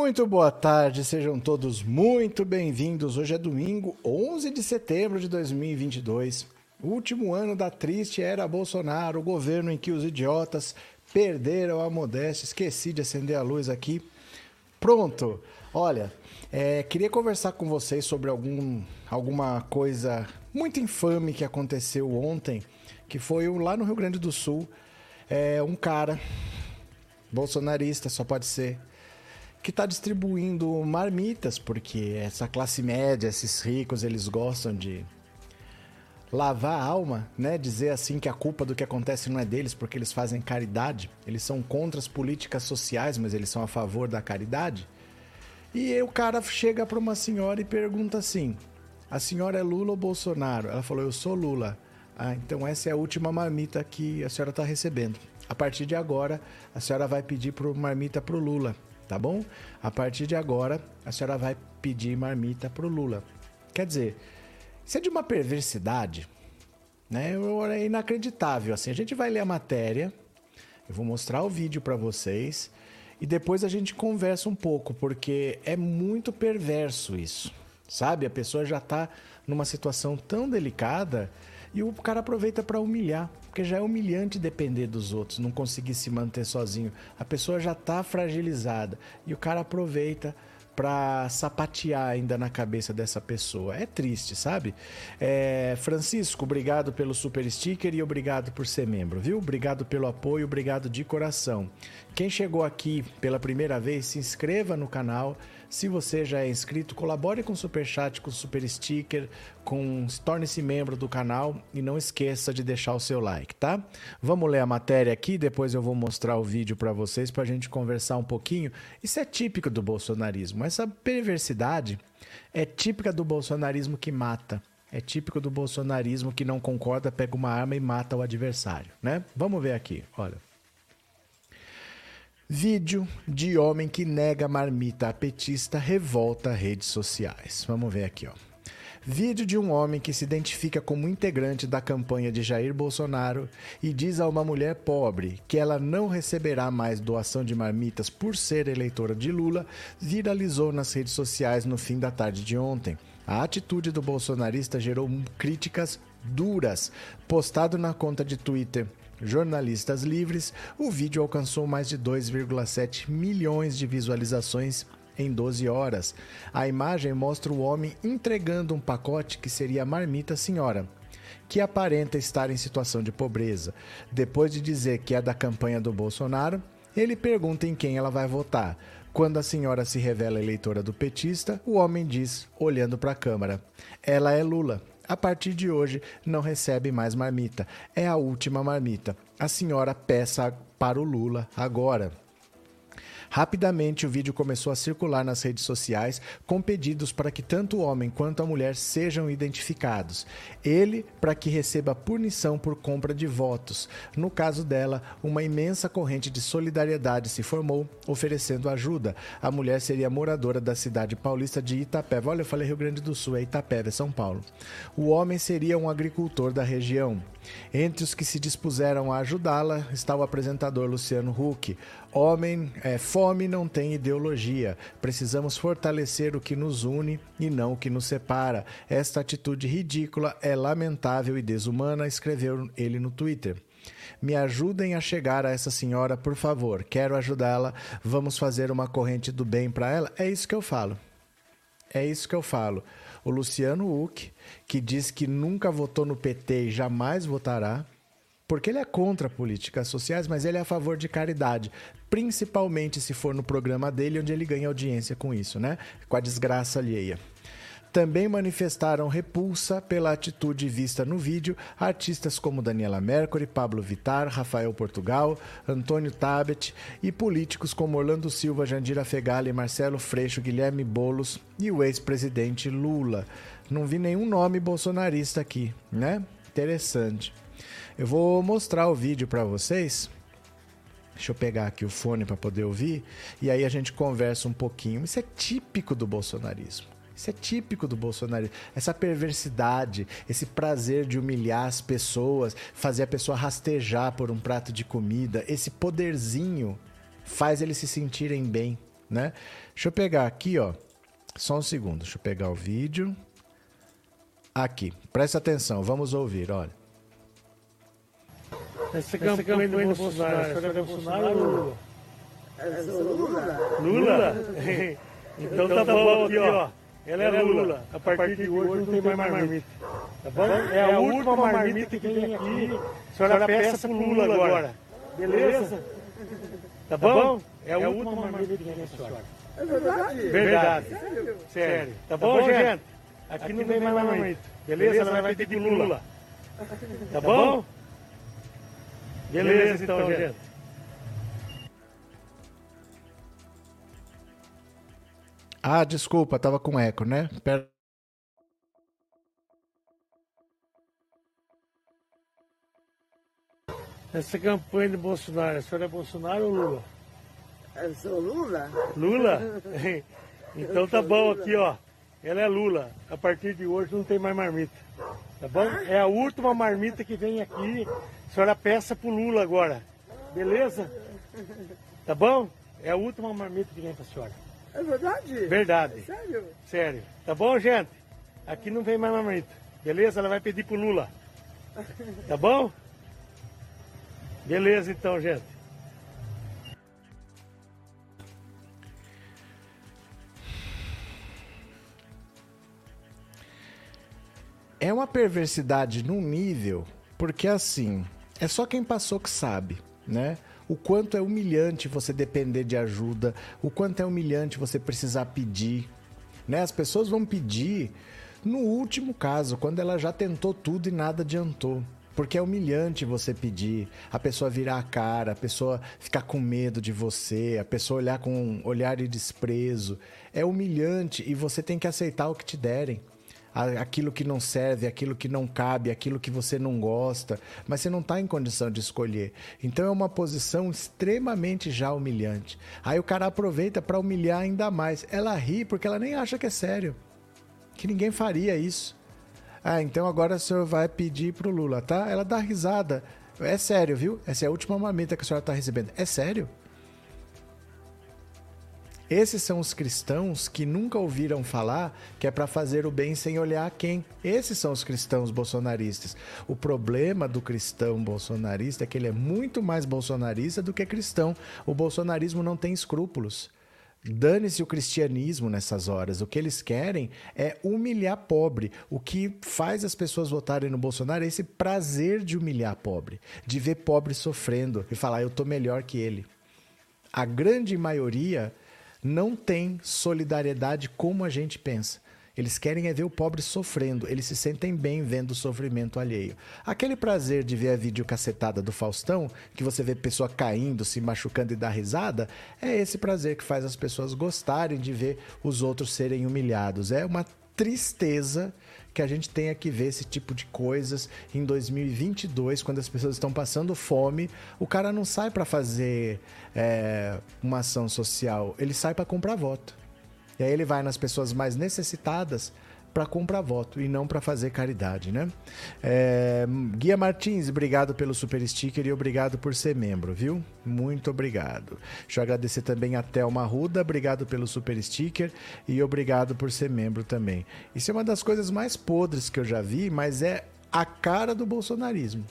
Muito boa tarde, sejam todos muito bem-vindos. Hoje é domingo, 11 de setembro de 2022, último ano da triste era Bolsonaro, o governo em que os idiotas perderam a modéstia. Esqueci de acender a luz aqui. Pronto. Olha, é, queria conversar com vocês sobre algum, alguma coisa muito infame que aconteceu ontem, que foi lá no Rio Grande do Sul. É, um cara bolsonarista, só pode ser, que está distribuindo marmitas, porque essa classe média, esses ricos, eles gostam de lavar a alma, né? Dizer assim que a culpa do que acontece não é deles porque eles fazem caridade. Eles são contra as políticas sociais, mas eles são a favor da caridade. E aí o cara chega para uma senhora e pergunta assim: "A senhora é Lula ou Bolsonaro?" Ela falou: "Eu sou Lula." Ah, então essa é a última marmita que a senhora está recebendo. A partir de agora, a senhora vai pedir pro marmita pro Lula tá bom? A partir de agora, a senhora vai pedir marmita pro Lula. Quer dizer, isso é de uma perversidade, né? É inacreditável. Assim, a gente vai ler a matéria, eu vou mostrar o vídeo para vocês e depois a gente conversa um pouco, porque é muito perverso isso, sabe? A pessoa já tá numa situação tão delicada e o cara aproveita para humilhar. Porque já é humilhante depender dos outros, não conseguir se manter sozinho. A pessoa já está fragilizada e o cara aproveita para sapatear ainda na cabeça dessa pessoa. É triste, sabe? É, Francisco, obrigado pelo super sticker e obrigado por ser membro, viu? Obrigado pelo apoio, obrigado de coração. Quem chegou aqui pela primeira vez, se inscreva no canal se você já é inscrito, colabore com o Super Chat, com o Super Sticker, com torne-se membro do canal e não esqueça de deixar o seu like, tá? Vamos ler a matéria aqui, depois eu vou mostrar o vídeo para vocês para a gente conversar um pouquinho. Isso é típico do bolsonarismo. Essa perversidade é típica do bolsonarismo que mata. É típico do bolsonarismo que não concorda, pega uma arma e mata o adversário, né? Vamos ver aqui, olha. Vídeo de homem que nega marmita a petista revolta redes sociais. Vamos ver aqui, ó. Vídeo de um homem que se identifica como integrante da campanha de Jair Bolsonaro e diz a uma mulher pobre que ela não receberá mais doação de marmitas por ser eleitora de Lula viralizou nas redes sociais no fim da tarde de ontem. A atitude do bolsonarista gerou críticas duras. Postado na conta de Twitter Jornalistas Livres, o vídeo alcançou mais de 2,7 milhões de visualizações em 12 horas. A imagem mostra o homem entregando um pacote que seria a marmita senhora, que aparenta estar em situação de pobreza. Depois de dizer que é da campanha do Bolsonaro, ele pergunta em quem ela vai votar. Quando a senhora se revela eleitora do petista, o homem diz, olhando para a câmera: Ela é Lula a partir de hoje não recebe mais marmita. É a última marmita. A senhora peça para o Lula agora. Rapidamente, o vídeo começou a circular nas redes sociais com pedidos para que tanto o homem quanto a mulher sejam identificados. Ele, para que receba punição por compra de votos. No caso dela, uma imensa corrente de solidariedade se formou, oferecendo ajuda. A mulher seria moradora da cidade paulista de Itapeva. Olha, eu falei Rio Grande do Sul, é Itapeva, é São Paulo. O homem seria um agricultor da região. Entre os que se dispuseram a ajudá-la está o apresentador Luciano Huck. Homem, é, fome não tem ideologia. Precisamos fortalecer o que nos une e não o que nos separa. Esta atitude ridícula é lamentável e desumana, escreveu ele no Twitter. Me ajudem a chegar a essa senhora, por favor. Quero ajudá-la. Vamos fazer uma corrente do bem para ela. É isso que eu falo. É isso que eu falo. O Luciano Huck, que diz que nunca votou no PT e jamais votará, porque ele é contra políticas sociais, mas ele é a favor de caridade, principalmente se for no programa dele onde ele ganha audiência com isso, né? Com a desgraça alheia. Também manifestaram repulsa pela atitude vista no vídeo artistas como Daniela Mercury, Pablo Vittar, Rafael Portugal, Antônio Tabet e políticos como Orlando Silva, Jandira Fegali, Marcelo Freixo, Guilherme Bolos e o ex-presidente Lula. Não vi nenhum nome bolsonarista aqui, né? Interessante. Eu vou mostrar o vídeo para vocês. Deixa eu pegar aqui o fone para poder ouvir e aí a gente conversa um pouquinho. Isso é típico do bolsonarismo. Isso é típico do Bolsonaro. Essa perversidade, esse prazer de humilhar as pessoas, fazer a pessoa rastejar por um prato de comida, esse poderzinho faz eles se sentirem bem. né? Deixa eu pegar aqui, ó. Só um segundo, deixa eu pegar o vídeo. Aqui, presta atenção, vamos ouvir, olha. Essa campanha do Bolsonaro, essa é Bolsonaro ou Lula? Lula? Lula? então tá bom aqui, ó. Ela é Lula. A partir de hoje não tem mais marmita. Tá bom? É a última marmita que vem aqui. A senhora peça pro Lula agora. Beleza? Tá bom? É a última marmita que vem aqui, senhora. É verdade? Verdade. Sério? Sério. Tá bom, gente? Aqui não vem mais marmita. Beleza? Ela vai pedir pro Lula. Tá bom? Beleza, então, gente. Ah, desculpa, tava com eco, né? Pera... Essa campanha de Bolsonaro, a senhora é Bolsonaro ou Lula? Eu sou Lula? Lula? então tá bom aqui, ó. Ela é Lula. A partir de hoje não tem mais marmita. Tá bom? É a última marmita que vem aqui. A senhora peça pro Lula agora. Beleza? Tá bom? É a última marmita que vem pra senhora. É verdade? Verdade. Sério? Sério. Tá bom, gente? Aqui não vem mais marmita. Beleza? Ela vai pedir pro Lula. Tá bom? Beleza então, gente. É uma perversidade num nível, porque assim, é só quem passou que sabe, né? O quanto é humilhante você depender de ajuda, o quanto é humilhante você precisar pedir, né? As pessoas vão pedir no último caso, quando ela já tentou tudo e nada adiantou. Porque é humilhante você pedir, a pessoa virar a cara, a pessoa ficar com medo de você, a pessoa olhar com um olhar de desprezo. É humilhante e você tem que aceitar o que te derem aquilo que não serve, aquilo que não cabe, aquilo que você não gosta, mas você não está em condição de escolher. Então é uma posição extremamente já humilhante. Aí o cara aproveita para humilhar ainda mais. Ela ri porque ela nem acha que é sério, que ninguém faria isso. Ah, então agora o senhor vai pedir pro Lula, tá? Ela dá risada. É sério, viu? Essa é a última mamita que a senhora está recebendo. É sério? Esses são os cristãos que nunca ouviram falar que é para fazer o bem sem olhar a quem. Esses são os cristãos bolsonaristas. O problema do cristão bolsonarista é que ele é muito mais bolsonarista do que cristão. O bolsonarismo não tem escrúpulos. Dane-se o cristianismo nessas horas. O que eles querem é humilhar pobre. O que faz as pessoas votarem no Bolsonaro é esse prazer de humilhar pobre, de ver pobre sofrendo e falar eu tô melhor que ele. A grande maioria não tem solidariedade como a gente pensa. Eles querem é ver o pobre sofrendo, eles se sentem bem vendo o sofrimento alheio. Aquele prazer de ver a videocacetada do Faustão, que você vê pessoa caindo, se machucando e dar risada, é esse prazer que faz as pessoas gostarem de ver os outros serem humilhados. É uma tristeza que a gente tenha que ver esse tipo de coisas em 2022, quando as pessoas estão passando fome. O cara não sai para fazer é, uma ação social, ele sai para comprar voto. E aí ele vai nas pessoas mais necessitadas para comprar voto e não para fazer caridade, né? É, Guia Martins, obrigado pelo super sticker e obrigado por ser membro, viu? Muito obrigado. Deixa eu agradecer também a Thelma Ruda, obrigado pelo super sticker e obrigado por ser membro também. Isso é uma das coisas mais podres que eu já vi, mas é a cara do bolsonarismo.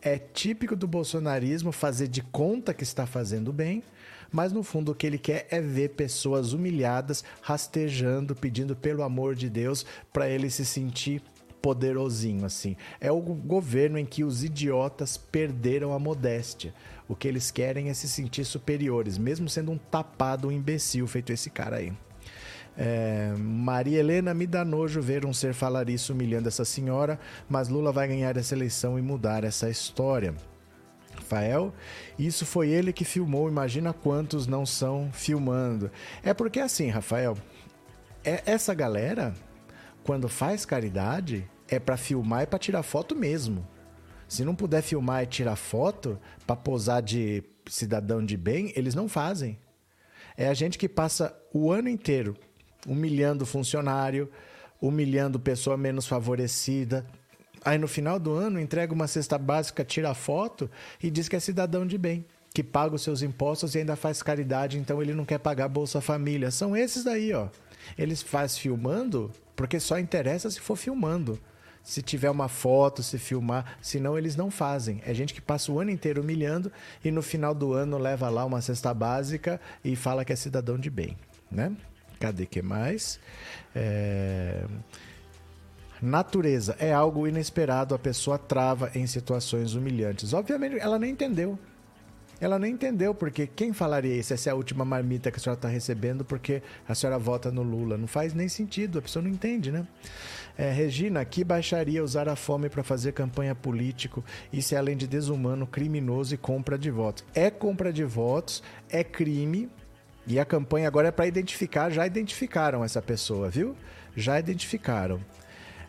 É típico do bolsonarismo fazer de conta que está fazendo bem, mas no fundo o que ele quer é ver pessoas humilhadas, rastejando, pedindo pelo amor de Deus para ele se sentir poderosinho assim. É o governo em que os idiotas perderam a modéstia. O que eles querem é se sentir superiores, mesmo sendo um tapado, um imbecil feito esse cara aí. É, Maria Helena, me dá nojo ver um ser falar isso humilhando essa senhora, mas Lula vai ganhar essa eleição e mudar essa história. Rafael. Isso foi ele que filmou, imagina quantos não são filmando. É porque assim, Rafael, é, essa galera, quando faz caridade, é para filmar e para tirar foto mesmo. Se não puder filmar e tirar foto para posar de cidadão de bem, eles não fazem. É a gente que passa o ano inteiro humilhando funcionário, humilhando pessoa menos favorecida, Aí no final do ano entrega uma cesta básica, tira foto e diz que é cidadão de bem. que paga os seus impostos e ainda faz caridade, então ele não quer pagar Bolsa Família. São esses daí, ó. Eles faz filmando porque só interessa se for filmando. Se tiver uma foto, se filmar, senão eles não fazem. É gente que passa o ano inteiro humilhando e no final do ano leva lá uma cesta básica e fala que é cidadão de bem, né? Cadê que mais? É... Natureza é algo inesperado, a pessoa trava em situações humilhantes. Obviamente, ela nem entendeu. Ela nem entendeu, porque quem falaria isso? Essa é a última marmita que a senhora está recebendo porque a senhora vota no Lula. Não faz nem sentido, a pessoa não entende, né? É, Regina, que baixaria usar a fome para fazer campanha político? Isso é além de desumano, criminoso e compra de votos. É compra de votos, é crime. E a campanha agora é para identificar, já identificaram essa pessoa, viu? Já identificaram.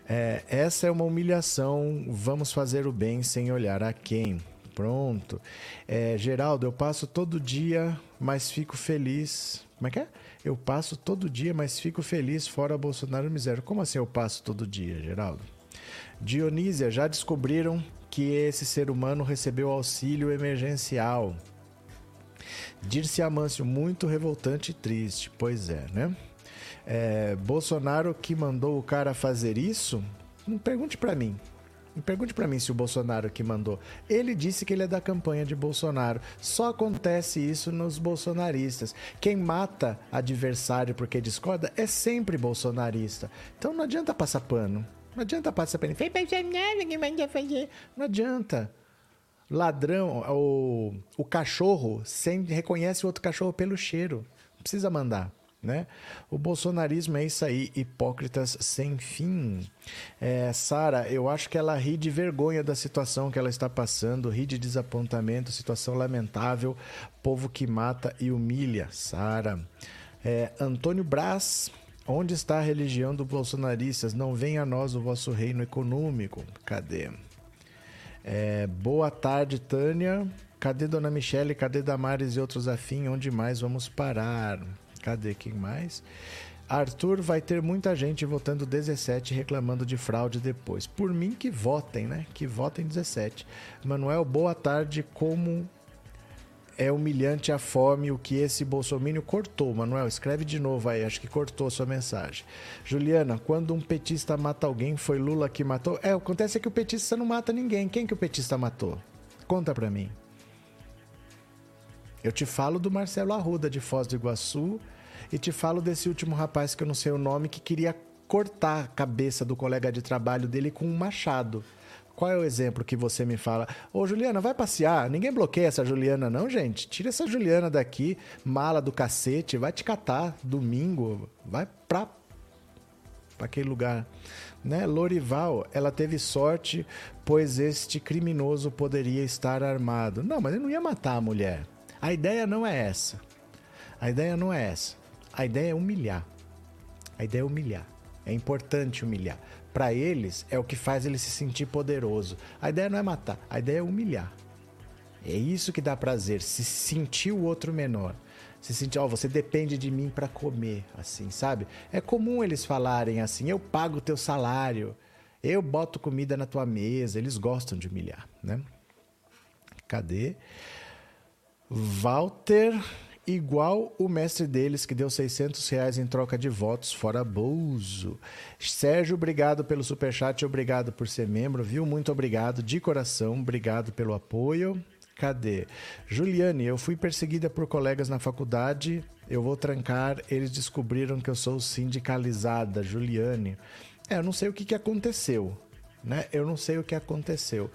É, essa é uma humilhação. Vamos fazer o bem sem olhar a quem. Pronto. É, Geraldo, eu passo todo dia, mas fico feliz. Como é que é? Eu passo todo dia, mas fico feliz fora Bolsonaro miséria. Como assim eu passo todo dia, Geraldo? Dionísia, já descobriram que esse ser humano recebeu auxílio emergencial. Dirce Amâncio, muito revoltante e triste. Pois é, né? É, Bolsonaro que mandou o cara fazer isso? Não pergunte para mim. Pergunte para mim se o Bolsonaro que mandou. Ele disse que ele é da campanha de Bolsonaro. Só acontece isso nos bolsonaristas. Quem mata adversário porque discorda é sempre bolsonarista. Então não adianta passar pano. Não adianta passar pano. Foi Bolsonaro que mandou fazer. Não adianta. Ladrão, o, o cachorro sem, reconhece o outro cachorro pelo cheiro. Não precisa mandar. Né? O bolsonarismo é isso aí, hipócritas sem fim. É, Sara, eu acho que ela ri de vergonha da situação que ela está passando, ri de desapontamento, situação lamentável, povo que mata e humilha. Sara. É, Antônio Braz, onde está a religião dos bolsonaristas? Não venha a nós o vosso reino econômico. Cadê? É, boa tarde, Tânia. Cadê Dona Michele? Cadê Damares e outros afins? Onde mais vamos parar? Cadê quem mais? Arthur vai ter muita gente votando 17 reclamando de fraude depois. Por mim que votem, né? Que votem 17. Manuel, boa tarde. Como é humilhante a fome o que esse bolsomínio cortou. Manuel, escreve de novo aí, acho que cortou sua mensagem. Juliana, quando um petista mata alguém, foi Lula que matou? É, acontece é que o petista não mata ninguém. Quem que o petista matou? Conta pra mim. Eu te falo do Marcelo Arruda, de Foz do Iguaçu, e te falo desse último rapaz que eu não sei o nome, que queria cortar a cabeça do colega de trabalho dele com um machado. Qual é o exemplo que você me fala? Ô, Juliana, vai passear. Ninguém bloqueia essa Juliana, não, gente. Tira essa Juliana daqui, mala do cacete, vai te catar domingo. Vai pra, pra aquele lugar. Né? Lorival, ela teve sorte, pois este criminoso poderia estar armado. Não, mas ele não ia matar a mulher. A ideia não é essa. A ideia não é essa. A ideia é humilhar. A ideia é humilhar. É importante humilhar. Para eles, é o que faz ele se sentir poderoso. A ideia não é matar, a ideia é humilhar. É isso que dá prazer, se sentir o outro menor. Se sentir, ó, oh, você depende de mim para comer, assim, sabe? É comum eles falarem assim: eu pago o teu salário, eu boto comida na tua mesa. Eles gostam de humilhar, né? Cadê? Walter, igual o mestre deles que deu 600 reais em troca de votos, fora Bolso. Sérgio, obrigado pelo superchat, obrigado por ser membro, viu? Muito obrigado, de coração, obrigado pelo apoio. Cadê? Juliane, eu fui perseguida por colegas na faculdade, eu vou trancar, eles descobriram que eu sou sindicalizada. Juliane, é, eu não sei o que, que aconteceu, né? Eu não sei o que aconteceu.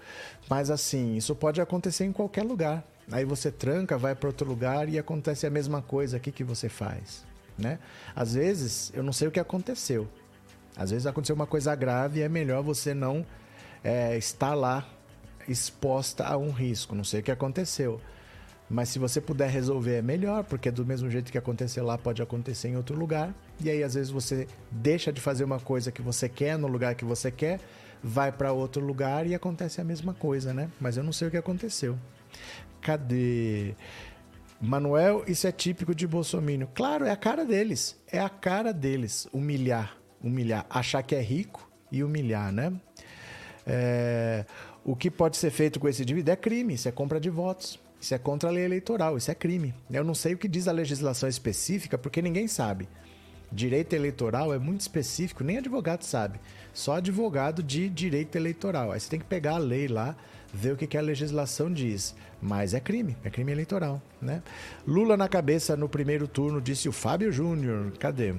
Mas assim, isso pode acontecer em qualquer lugar. Aí você tranca, vai para outro lugar e acontece a mesma coisa. O que, que você faz? Né? Às vezes, eu não sei o que aconteceu. Às vezes aconteceu uma coisa grave e é melhor você não é, estar lá exposta a um risco. Não sei o que aconteceu. Mas se você puder resolver é melhor, porque do mesmo jeito que aconteceu lá, pode acontecer em outro lugar. E aí, às vezes, você deixa de fazer uma coisa que você quer no lugar que você quer, vai para outro lugar e acontece a mesma coisa, né? Mas eu não sei o que aconteceu. Cadê? Manuel, isso é típico de Bolsonaro. Claro, é a cara deles. É a cara deles. Humilhar. Humilhar. Achar que é rico e humilhar, né? É... O que pode ser feito com esse dívida é crime, isso é compra de votos. Isso é contra a lei eleitoral, isso é crime. Eu não sei o que diz a legislação específica, porque ninguém sabe. Direito eleitoral é muito específico, nem advogado sabe. Só advogado de direito eleitoral. Aí você tem que pegar a lei lá, ver o que, que a legislação diz. Mas é crime, é crime eleitoral, né? Lula na cabeça no primeiro turno, disse o Fábio Júnior. Cadê?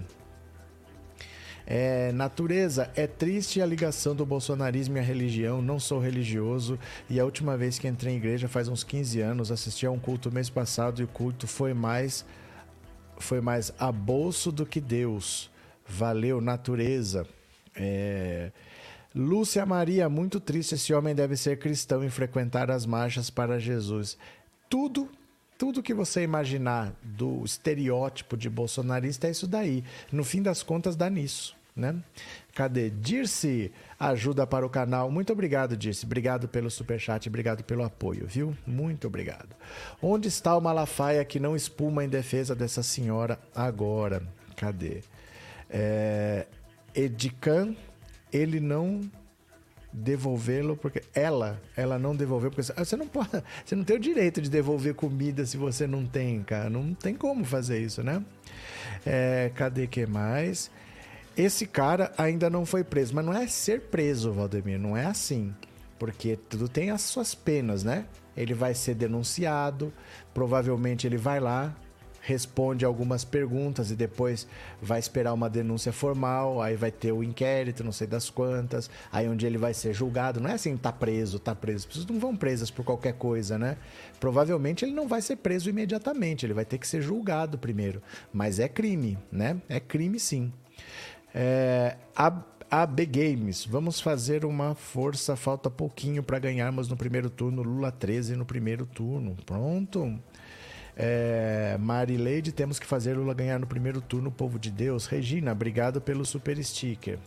É, natureza, é triste a ligação do bolsonarismo e a religião. Não sou religioso e a última vez que entrei em igreja faz uns 15 anos, assisti a um culto mês passado e o culto foi mais foi mais a bolso do que Deus. Valeu, natureza. É... Lúcia Maria, muito triste. Esse homem deve ser cristão e frequentar as marchas para Jesus. Tudo, tudo que você imaginar do estereótipo de bolsonarista é isso daí. No fim das contas, dá nisso. Né? Cadê? Dirce, ajuda para o canal. Muito obrigado, Dirce. Obrigado pelo superchat, obrigado pelo apoio, viu? Muito obrigado. Onde está o Malafaia que não espuma em defesa dessa senhora agora? Cadê? É, Edican, ele não devolvê-lo porque ela, ela não devolveu porque você não pode, você não tem o direito de devolver comida se você não tem, cara, não tem como fazer isso, né? É, cadê que mais? Esse cara ainda não foi preso, mas não é ser preso, Valdemir, não é assim, porque tudo tem as suas penas, né? Ele vai ser denunciado, provavelmente ele vai lá, responde algumas perguntas e depois vai esperar uma denúncia formal, aí vai ter o inquérito, não sei das quantas, aí onde ele vai ser julgado. Não é assim, tá preso, tá preso. As pessoas não vão presas por qualquer coisa, né? Provavelmente ele não vai ser preso imediatamente, ele vai ter que ser julgado primeiro. Mas é crime, né? É crime sim. É, a AB Games, vamos fazer uma força, falta pouquinho para ganharmos no primeiro turno. Lula 13 no primeiro turno. Pronto. É, Marileide, temos que fazer Lula ganhar no primeiro turno, povo de Deus. Regina, obrigado pelo super sticker.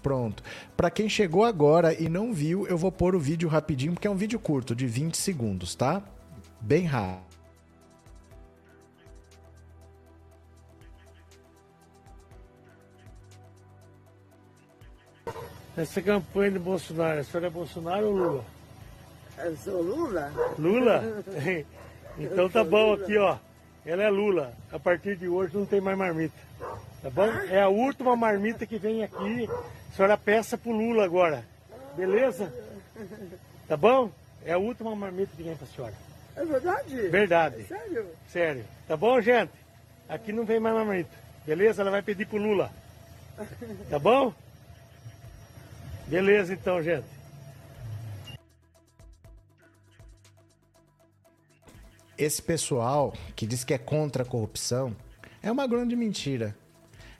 Pronto. Para quem chegou agora e não viu, eu vou pôr o vídeo rapidinho, porque é um vídeo curto, de 20 segundos, tá? Bem rápido. Essa campanha de Bolsonaro, a senhora é Bolsonaro ou Lula? Eu sou Lula? Lula? Então tá bom aqui, ó. Ela é Lula. A partir de hoje não tem mais marmita. Tá bom? É a última marmita que vem aqui. A senhora peça pro Lula agora. Beleza? Tá bom? É a última marmita que vem pra senhora. É verdade? Verdade. Sério? Sério. Tá bom, gente? Aqui não vem mais marmita. Beleza? Ela vai pedir pro Lula. Tá bom? Beleza então, gente. Esse pessoal que diz que é contra a corrupção é uma grande mentira.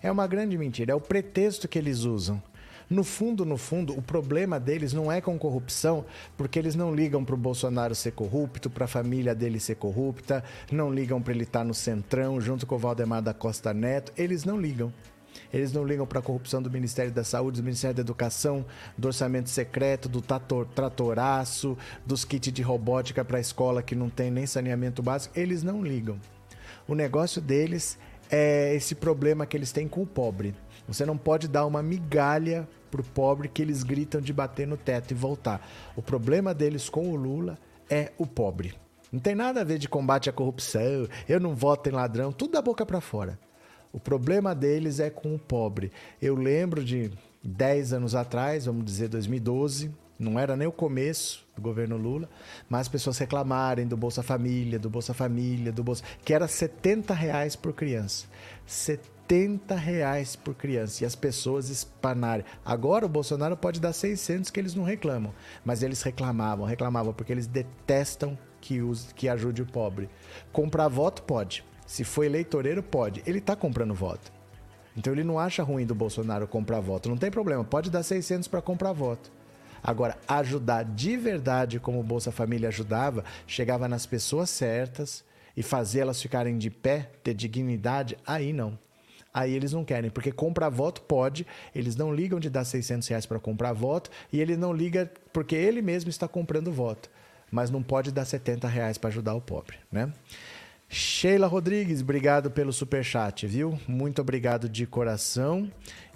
É uma grande mentira. É o pretexto que eles usam. No fundo, no fundo, o problema deles não é com corrupção, porque eles não ligam para o Bolsonaro ser corrupto, para a família dele ser corrupta, não ligam para ele estar tá no centrão junto com o Valdemar da Costa Neto. Eles não ligam. Eles não ligam para a corrupção do Ministério da Saúde, do Ministério da Educação, do orçamento secreto, do tator, tratoraço, dos kits de robótica para a escola que não tem nem saneamento básico. Eles não ligam. O negócio deles é esse problema que eles têm com o pobre. Você não pode dar uma migalha pro pobre que eles gritam de bater no teto e voltar. O problema deles com o Lula é o pobre. Não tem nada a ver de combate à corrupção, eu não voto em ladrão, tudo da boca para fora. O problema deles é com o pobre. Eu lembro de 10 anos atrás, vamos dizer 2012, não era nem o começo do governo Lula, mas as pessoas reclamarem do Bolsa Família, do Bolsa Família, do Bolsa. que era 70 reais por criança. 70 reais por criança. E as pessoas espanarem. Agora o Bolsonaro pode dar 600 que eles não reclamam. Mas eles reclamavam, reclamavam, porque eles detestam que, use, que ajude o pobre. Comprar voto pode. Se for eleitoreiro, pode. Ele está comprando voto. Então ele não acha ruim do Bolsonaro comprar voto. Não tem problema, pode dar 600 para comprar voto. Agora, ajudar de verdade como o Bolsa Família ajudava, chegava nas pessoas certas e fazer elas ficarem de pé, ter dignidade, aí não. Aí eles não querem, porque comprar voto pode, eles não ligam de dar 600 reais para comprar voto e ele não liga porque ele mesmo está comprando voto. Mas não pode dar 70 reais para ajudar o pobre, né? Sheila Rodrigues, obrigado pelo super chat, viu? Muito obrigado de coração.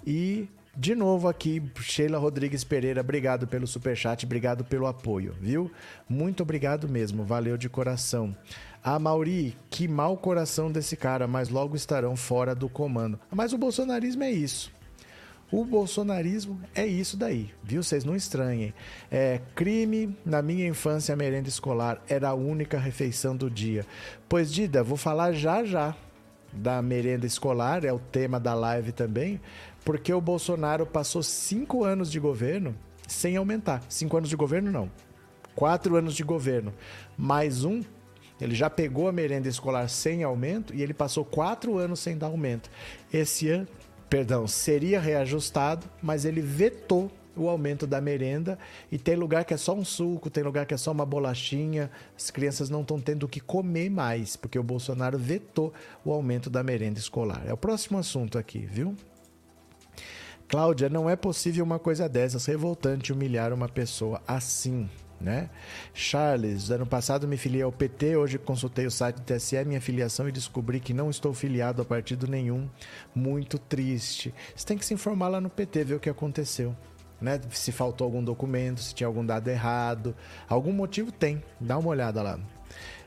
E De novo aqui, Sheila Rodrigues Pereira, obrigado pelo superchat, obrigado pelo apoio, viu? Muito obrigado mesmo, valeu de coração. A Mauri, que mau coração desse cara, mas logo estarão fora do comando. Mas o bolsonarismo é isso. O bolsonarismo é isso daí, viu? Vocês não estranhem. É, crime, na minha infância, a merenda escolar era a única refeição do dia. Pois, Dida, vou falar já já da merenda escolar, é o tema da live também, porque o Bolsonaro passou cinco anos de governo sem aumentar. Cinco anos de governo, não. Quatro anos de governo. Mais um, ele já pegou a merenda escolar sem aumento e ele passou quatro anos sem dar aumento. Esse ano perdão, seria reajustado, mas ele vetou o aumento da merenda e tem lugar que é só um suco, tem lugar que é só uma bolachinha. As crianças não estão tendo o que comer mais, porque o Bolsonaro vetou o aumento da merenda escolar. É o próximo assunto aqui, viu? Cláudia, não é possível uma coisa dessas, revoltante humilhar uma pessoa assim né? Charles, ano passado me filiei ao PT, hoje consultei o site do TSE, minha filiação e descobri que não estou filiado a partido nenhum. Muito triste. Você tem que se informar lá no PT, ver o que aconteceu. Né? Se faltou algum documento, se tinha algum dado errado. Algum motivo tem, dá uma olhada lá.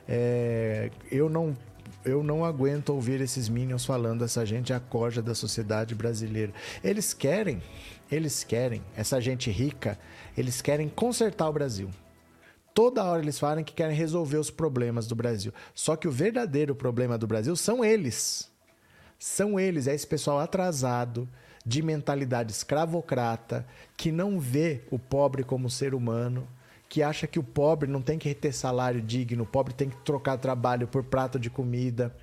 É, eu não eu não aguento ouvir esses minions falando essa gente é a corja da sociedade brasileira. Eles querem, eles querem, essa gente rica, eles querem consertar o Brasil. Toda hora eles falam que querem resolver os problemas do Brasil. Só que o verdadeiro problema do Brasil são eles. São eles, é esse pessoal atrasado, de mentalidade escravocrata, que não vê o pobre como ser humano, que acha que o pobre não tem que ter salário digno, o pobre tem que trocar trabalho por prato de comida.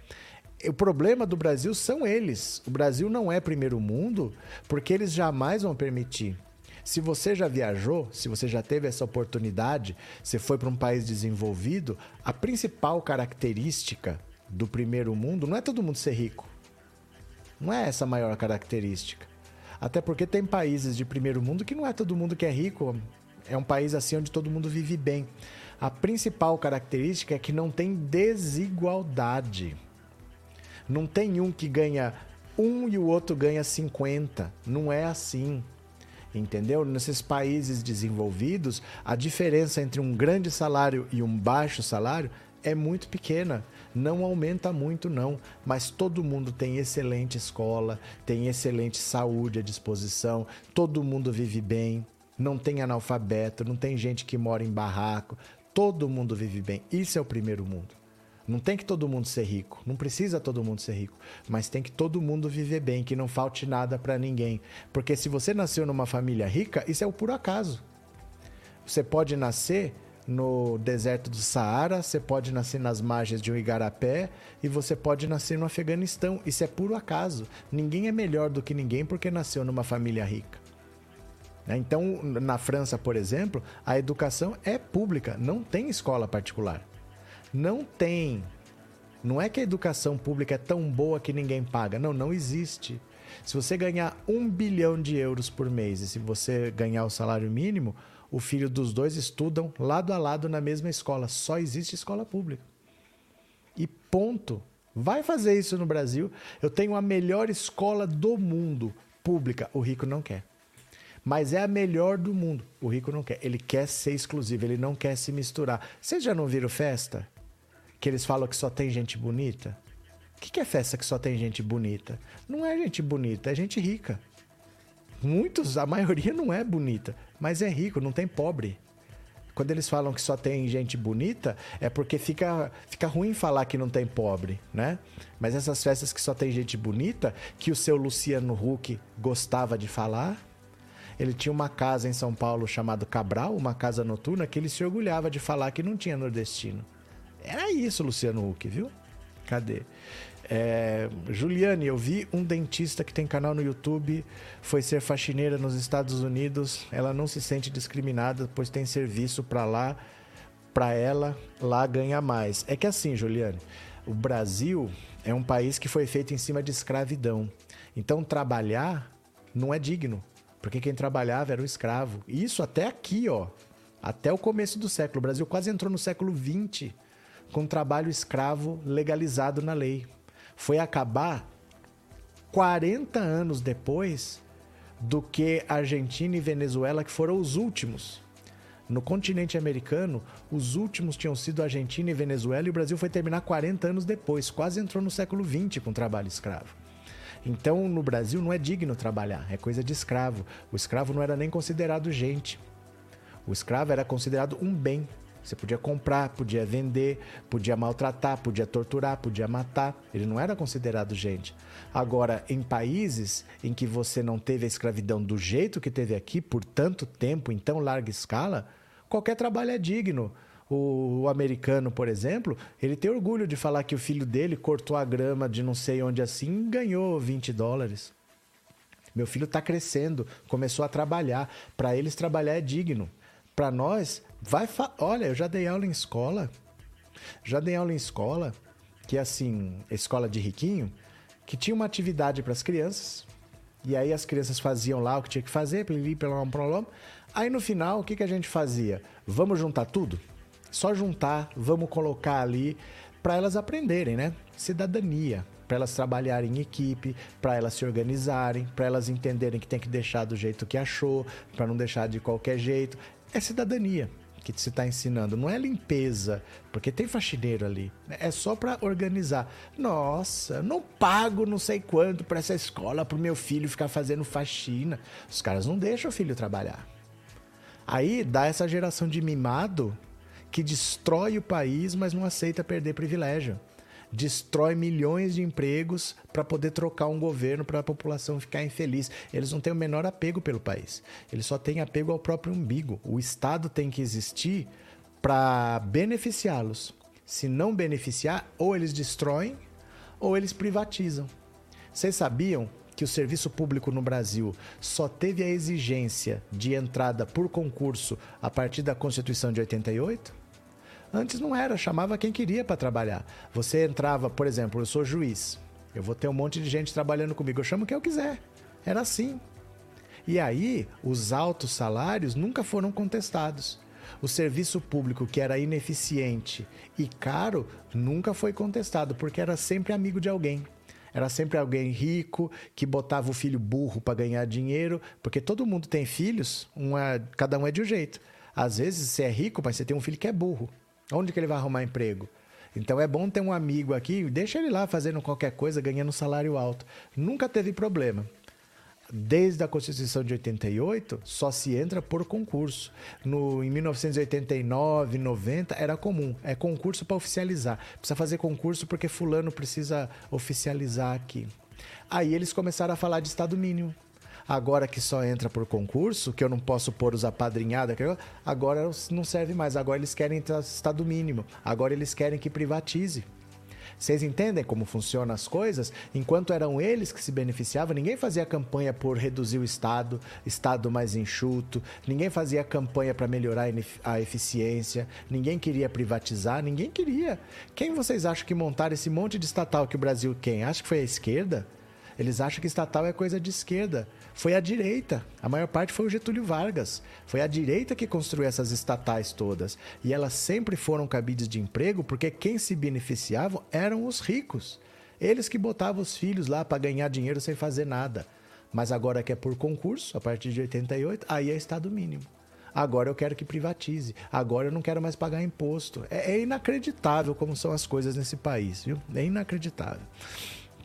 O problema do Brasil são eles. O Brasil não é primeiro mundo porque eles jamais vão permitir. Se você já viajou, se você já teve essa oportunidade, você foi para um país desenvolvido, a principal característica do primeiro mundo não é todo mundo ser rico. Não é essa a maior característica. Até porque tem países de primeiro mundo que não é todo mundo que é rico, é um país assim onde todo mundo vive bem. A principal característica é que não tem desigualdade. Não tem um que ganha um e o outro ganha 50. Não é assim entendeu? Nesses países desenvolvidos, a diferença entre um grande salário e um baixo salário é muito pequena, não aumenta muito não, mas todo mundo tem excelente escola, tem excelente saúde à disposição, todo mundo vive bem, não tem analfabeto, não tem gente que mora em barraco, todo mundo vive bem. Isso é o primeiro mundo. Não tem que todo mundo ser rico, não precisa todo mundo ser rico, mas tem que todo mundo viver bem, que não falte nada para ninguém. Porque se você nasceu numa família rica, isso é o por acaso. Você pode nascer no deserto do Saara, você pode nascer nas margens de um igarapé e você pode nascer no Afeganistão. Isso é puro acaso. Ninguém é melhor do que ninguém porque nasceu numa família rica. Né? Então, na França, por exemplo, a educação é pública, não tem escola particular. Não tem. Não é que a educação pública é tão boa que ninguém paga. Não, não existe. Se você ganhar um bilhão de euros por mês e se você ganhar o salário mínimo, o filho dos dois estudam lado a lado na mesma escola. Só existe escola pública. E ponto. Vai fazer isso no Brasil. Eu tenho a melhor escola do mundo pública. O rico não quer. Mas é a melhor do mundo. O rico não quer. Ele quer ser exclusivo, ele não quer se misturar. Vocês já não viram festa? Que eles falam que só tem gente bonita? O que, que é festa que só tem gente bonita? Não é gente bonita, é gente rica. Muitos, a maioria não é bonita, mas é rico, não tem pobre. Quando eles falam que só tem gente bonita, é porque fica, fica ruim falar que não tem pobre, né? Mas essas festas que só tem gente bonita, que o seu Luciano Huck gostava de falar, ele tinha uma casa em São Paulo chamada Cabral, uma casa noturna, que ele se orgulhava de falar que não tinha nordestino. Era isso, Luciano Huck, viu? Cadê? É, Juliane, eu vi um dentista que tem canal no YouTube, foi ser faxineira nos Estados Unidos. Ela não se sente discriminada, pois tem serviço para lá, para ela lá ganha mais. É que assim, Juliane, o Brasil é um país que foi feito em cima de escravidão. Então trabalhar não é digno, porque quem trabalhava era o escravo. Isso até aqui, ó, até o começo do século. O Brasil quase entrou no século XX com trabalho escravo legalizado na lei. Foi acabar 40 anos depois do que Argentina e Venezuela, que foram os últimos. No continente americano, os últimos tinham sido Argentina e Venezuela, e o Brasil foi terminar 40 anos depois, quase entrou no século XX com trabalho escravo. Então, no Brasil, não é digno trabalhar, é coisa de escravo. O escravo não era nem considerado gente. O escravo era considerado um bem. Você podia comprar, podia vender, podia maltratar, podia torturar, podia matar. Ele não era considerado gente. Agora, em países em que você não teve a escravidão do jeito que teve aqui, por tanto tempo, em tão larga escala, qualquer trabalho é digno. O, o, americano, por exemplo, ele tem orgulho de falar que o filho dele cortou a grama de não sei onde assim e ganhou 20 dólares. Meu filho está crescendo, começou a trabalhar. Para eles, trabalhar é digno. Para nós, vai. Olha, eu já dei aula em escola. Já dei aula em escola, que é assim, escola de riquinho, que tinha uma atividade para as crianças. E aí as crianças faziam lá o que tinha que fazer, pelo pelo Aí no final, o que, que a gente fazia? Vamos juntar tudo? Só juntar, vamos colocar ali para elas aprenderem, né? Cidadania, para elas trabalharem em equipe, para elas se organizarem, para elas entenderem que tem que deixar do jeito que achou, para não deixar de qualquer jeito. É cidadania que se está ensinando, não é limpeza, porque tem faxineiro ali. É só para organizar. Nossa, não pago não sei quanto para essa escola para o meu filho ficar fazendo faxina. Os caras não deixam o filho trabalhar. Aí dá essa geração de mimado que destrói o país, mas não aceita perder privilégio. Destrói milhões de empregos para poder trocar um governo para a população ficar infeliz. Eles não têm o menor apego pelo país. Eles só têm apego ao próprio umbigo. O Estado tem que existir para beneficiá-los. Se não beneficiar, ou eles destroem ou eles privatizam. Vocês sabiam que o serviço público no Brasil só teve a exigência de entrada por concurso a partir da Constituição de 88? Antes não era, chamava quem queria para trabalhar. Você entrava, por exemplo, eu sou juiz, eu vou ter um monte de gente trabalhando comigo, eu chamo quem eu quiser. Era assim. E aí, os altos salários nunca foram contestados. O serviço público, que era ineficiente e caro, nunca foi contestado, porque era sempre amigo de alguém. Era sempre alguém rico que botava o filho burro para ganhar dinheiro, porque todo mundo tem filhos, um é, cada um é de um jeito. Às vezes você é rico, mas você tem um filho que é burro. Onde que ele vai arrumar emprego? Então é bom ter um amigo aqui, deixa ele lá fazendo qualquer coisa, ganhando salário alto. Nunca teve problema. Desde a Constituição de 88, só se entra por concurso. No, em 1989, 90, era comum. É concurso para oficializar. Precisa fazer concurso porque fulano precisa oficializar aqui. Aí eles começaram a falar de Estado mínimo. Agora que só entra por concurso, que eu não posso pôr os apadrinhados, agora não serve mais. Agora eles querem estado mínimo. Agora eles querem que privatize. Vocês entendem como funcionam as coisas? Enquanto eram eles que se beneficiavam, ninguém fazia campanha por reduzir o Estado, Estado mais enxuto, ninguém fazia campanha para melhorar a eficiência, ninguém queria privatizar, ninguém queria. Quem vocês acham que montaram esse monte de estatal que o Brasil quem? Acha que foi a esquerda? Eles acham que estatal é coisa de esquerda. Foi a direita. A maior parte foi o Getúlio Vargas. Foi a direita que construiu essas estatais todas. E elas sempre foram cabides de emprego porque quem se beneficiavam eram os ricos. Eles que botavam os filhos lá para ganhar dinheiro sem fazer nada. Mas agora que é por concurso, a partir de 88, aí é Estado mínimo. Agora eu quero que privatize. Agora eu não quero mais pagar imposto. É, é inacreditável como são as coisas nesse país, viu? É inacreditável.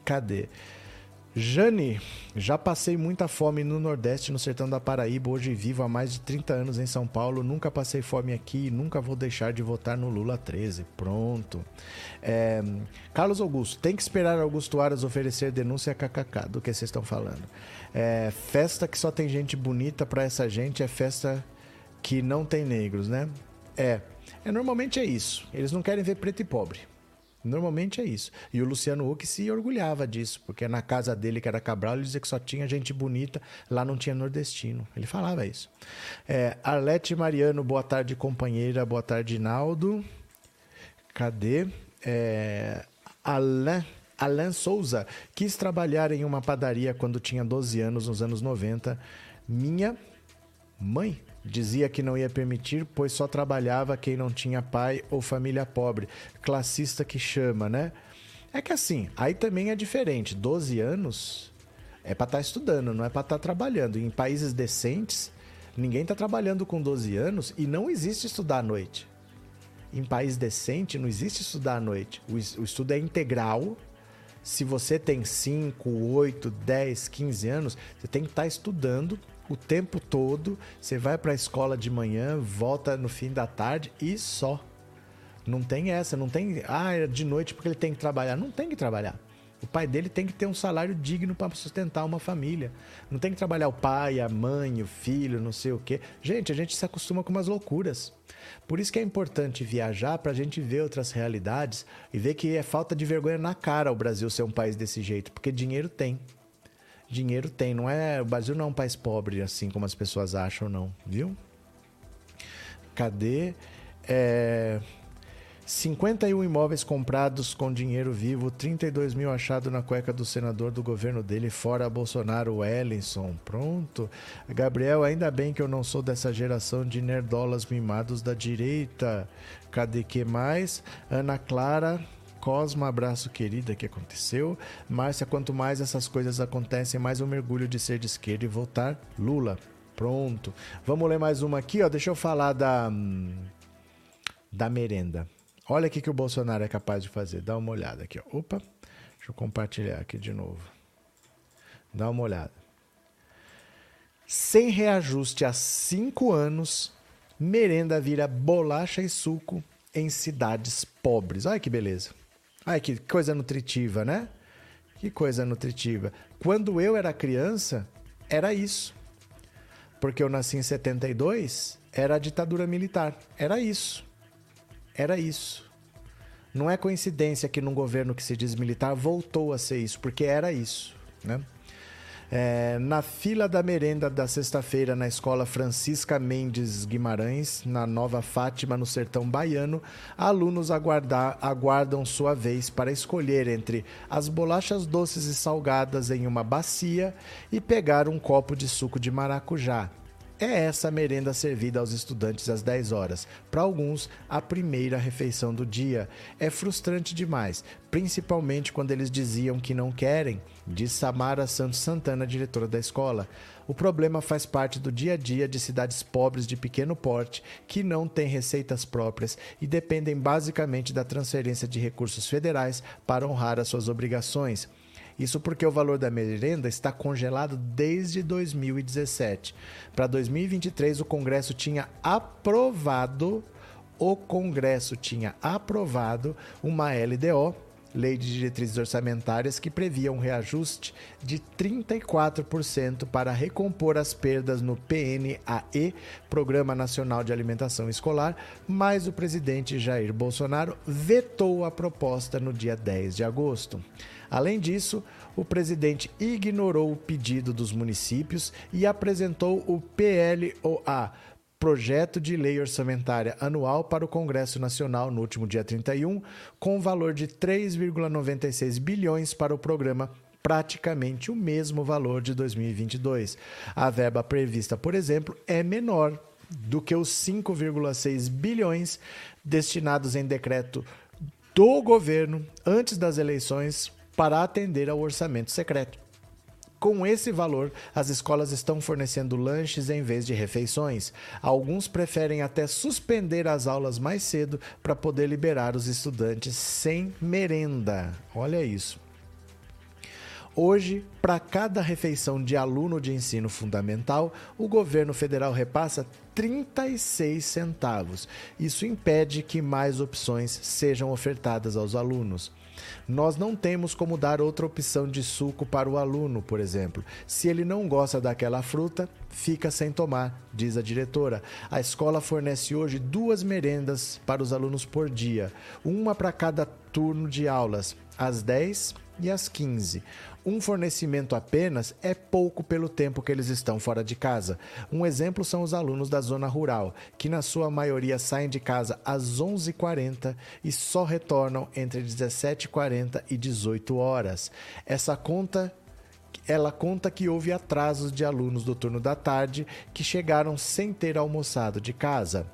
Cadê? Jane, já passei muita fome no Nordeste, no sertão da Paraíba. Hoje vivo há mais de 30 anos em São Paulo. Nunca passei fome aqui e nunca vou deixar de votar no Lula 13. Pronto. É, Carlos Augusto, tem que esperar Augusto Aras oferecer denúncia kkk do que vocês estão falando. É, festa que só tem gente bonita para essa gente é festa que não tem negros, né? É, é. Normalmente é isso. Eles não querem ver preto e pobre. Normalmente é isso. E o Luciano Huck se orgulhava disso, porque na casa dele, que era Cabral, ele dizia que só tinha gente bonita, lá não tinha nordestino. Ele falava isso. É, Arlete Mariano, boa tarde, companheira. Boa tarde, Naldo. Cadê? É, Alain, Alain Souza. Quis trabalhar em uma padaria quando tinha 12 anos, nos anos 90. Minha mãe Dizia que não ia permitir, pois só trabalhava quem não tinha pai ou família pobre. Classista que chama, né? É que assim, aí também é diferente. 12 anos É para estar tá estudando, não é para estar tá trabalhando. Em países decentes, ninguém está trabalhando com 12 anos e não existe estudar à noite. Em país decente, não existe estudar à noite. O, estudo é integral. Se você tem 5, 8, 10, 15 anos, você tem que estar tá estudando o tempo todo. Você vai para a escola de manhã, volta no fim da tarde e só. Não tem essa, não tem. Ah, é de noite porque ele tem que trabalhar. Não tem que trabalhar. O pai dele tem que ter um salário digno para sustentar uma família. Não tem que trabalhar o pai, a mãe, o filho, não sei o quê. Gente, a gente se acostuma com umas loucuras. Por isso que é importante viajar para a gente ver outras realidades e ver que é falta de vergonha na cara o Brasil ser um país desse jeito, porque dinheiro tem dinheiro tem. Não é, o Brasil não é um país pobre, assim como as pessoas acham, não, viu? Cadê? É, 51 imóveis comprados com dinheiro vivo, 32 mil achados na cueca do senador do governo dele, fora Bolsonaro, Wellington. Pronto. Gabriel, ainda bem que eu não sou dessa geração de nerdolas mimados da direita. Cadê que mais? Ana Clara, Cosma, abraço querida, que aconteceu. Márcia, quanto mais essas coisas acontecem, mais eu mergulho de ser de esquerda e votar Lula. Pronto. Vamos ler mais uma aqui, ó. Deixa eu falar da da merenda. Olha o que o Bolsonaro é capaz de fazer. Dá uma olhada aqui, ó. Opa. Deixa eu compartilhar aqui de novo. Dá uma olhada. Sem reajuste há cinco anos, merenda vira bolacha e suco em cidades pobres. Olha que beleza. Ai, que coisa nutritiva, né? Que coisa nutritiva. Quando eu era criança, era isso. Porque eu nasci em 72, era a ditadura militar. Era isso. Era isso. Não é coincidência que num governo que se diz militar voltou a ser isso, porque era isso, né? É, na fila da merenda da sexta-feira na escola Francisca Mendes Guimarães, na Nova Fátima, no sertão baiano, alunos aguardar, aguardam sua vez para escolher entre as bolachas doces e salgadas em uma bacia e pegar um copo de suco de maracujá. É essa merenda servida aos estudantes às 10 horas. Para alguns, a primeira refeição do dia. É frustrante demais, principalmente quando eles diziam que não querem, diz Samara Santos Santana, diretora da escola. O problema faz parte do dia a dia de cidades pobres de pequeno porte que não têm receitas próprias e dependem basicamente da transferência de recursos federais para honrar as suas obrigações. Isso porque o valor da merenda está congelado desde 2017. Para 2023, o Congresso tinha aprovado o Congresso tinha aprovado uma LDO, Lei de Diretrizes Orçamentárias, que previa um reajuste de 34% para recompor as perdas no PNAE, Programa Nacional de Alimentação Escolar, mas o presidente Jair Bolsonaro vetou a proposta no dia 10 de agosto. Além disso, o presidente ignorou o pedido dos municípios e apresentou o PLOA, Projeto de Lei Orçamentária Anual para o Congresso Nacional no último dia 31, com valor de 3,96 bilhões para o programa praticamente o mesmo valor de 2022. A verba prevista, por exemplo, é menor do que os 5,6 bilhões destinados em decreto do governo antes das eleições para atender ao orçamento secreto. Com esse valor, as escolas estão fornecendo lanches em vez de refeições. Alguns preferem até suspender as aulas mais cedo para poder liberar os estudantes sem merenda. Olha isso. Hoje, para cada refeição de aluno de ensino fundamental, o governo federal repassa 36 centavos. Isso impede que mais opções sejam ofertadas aos alunos. Nós não temos como dar outra opção de suco para o aluno, por exemplo. Se ele não gosta daquela fruta, fica sem tomar, diz a diretora. A escola fornece hoje duas merendas para os alunos por dia, uma para cada turno de aulas, às 10 e às 15. Um fornecimento apenas é pouco pelo tempo que eles estão fora de casa. Um exemplo são os alunos da zona rural, que na sua maioria saem de casa às 11h40 e só retornam entre 17h40 e 18 horas. Essa conta ela conta que houve atrasos de alunos do turno da tarde que chegaram sem ter almoçado de casa.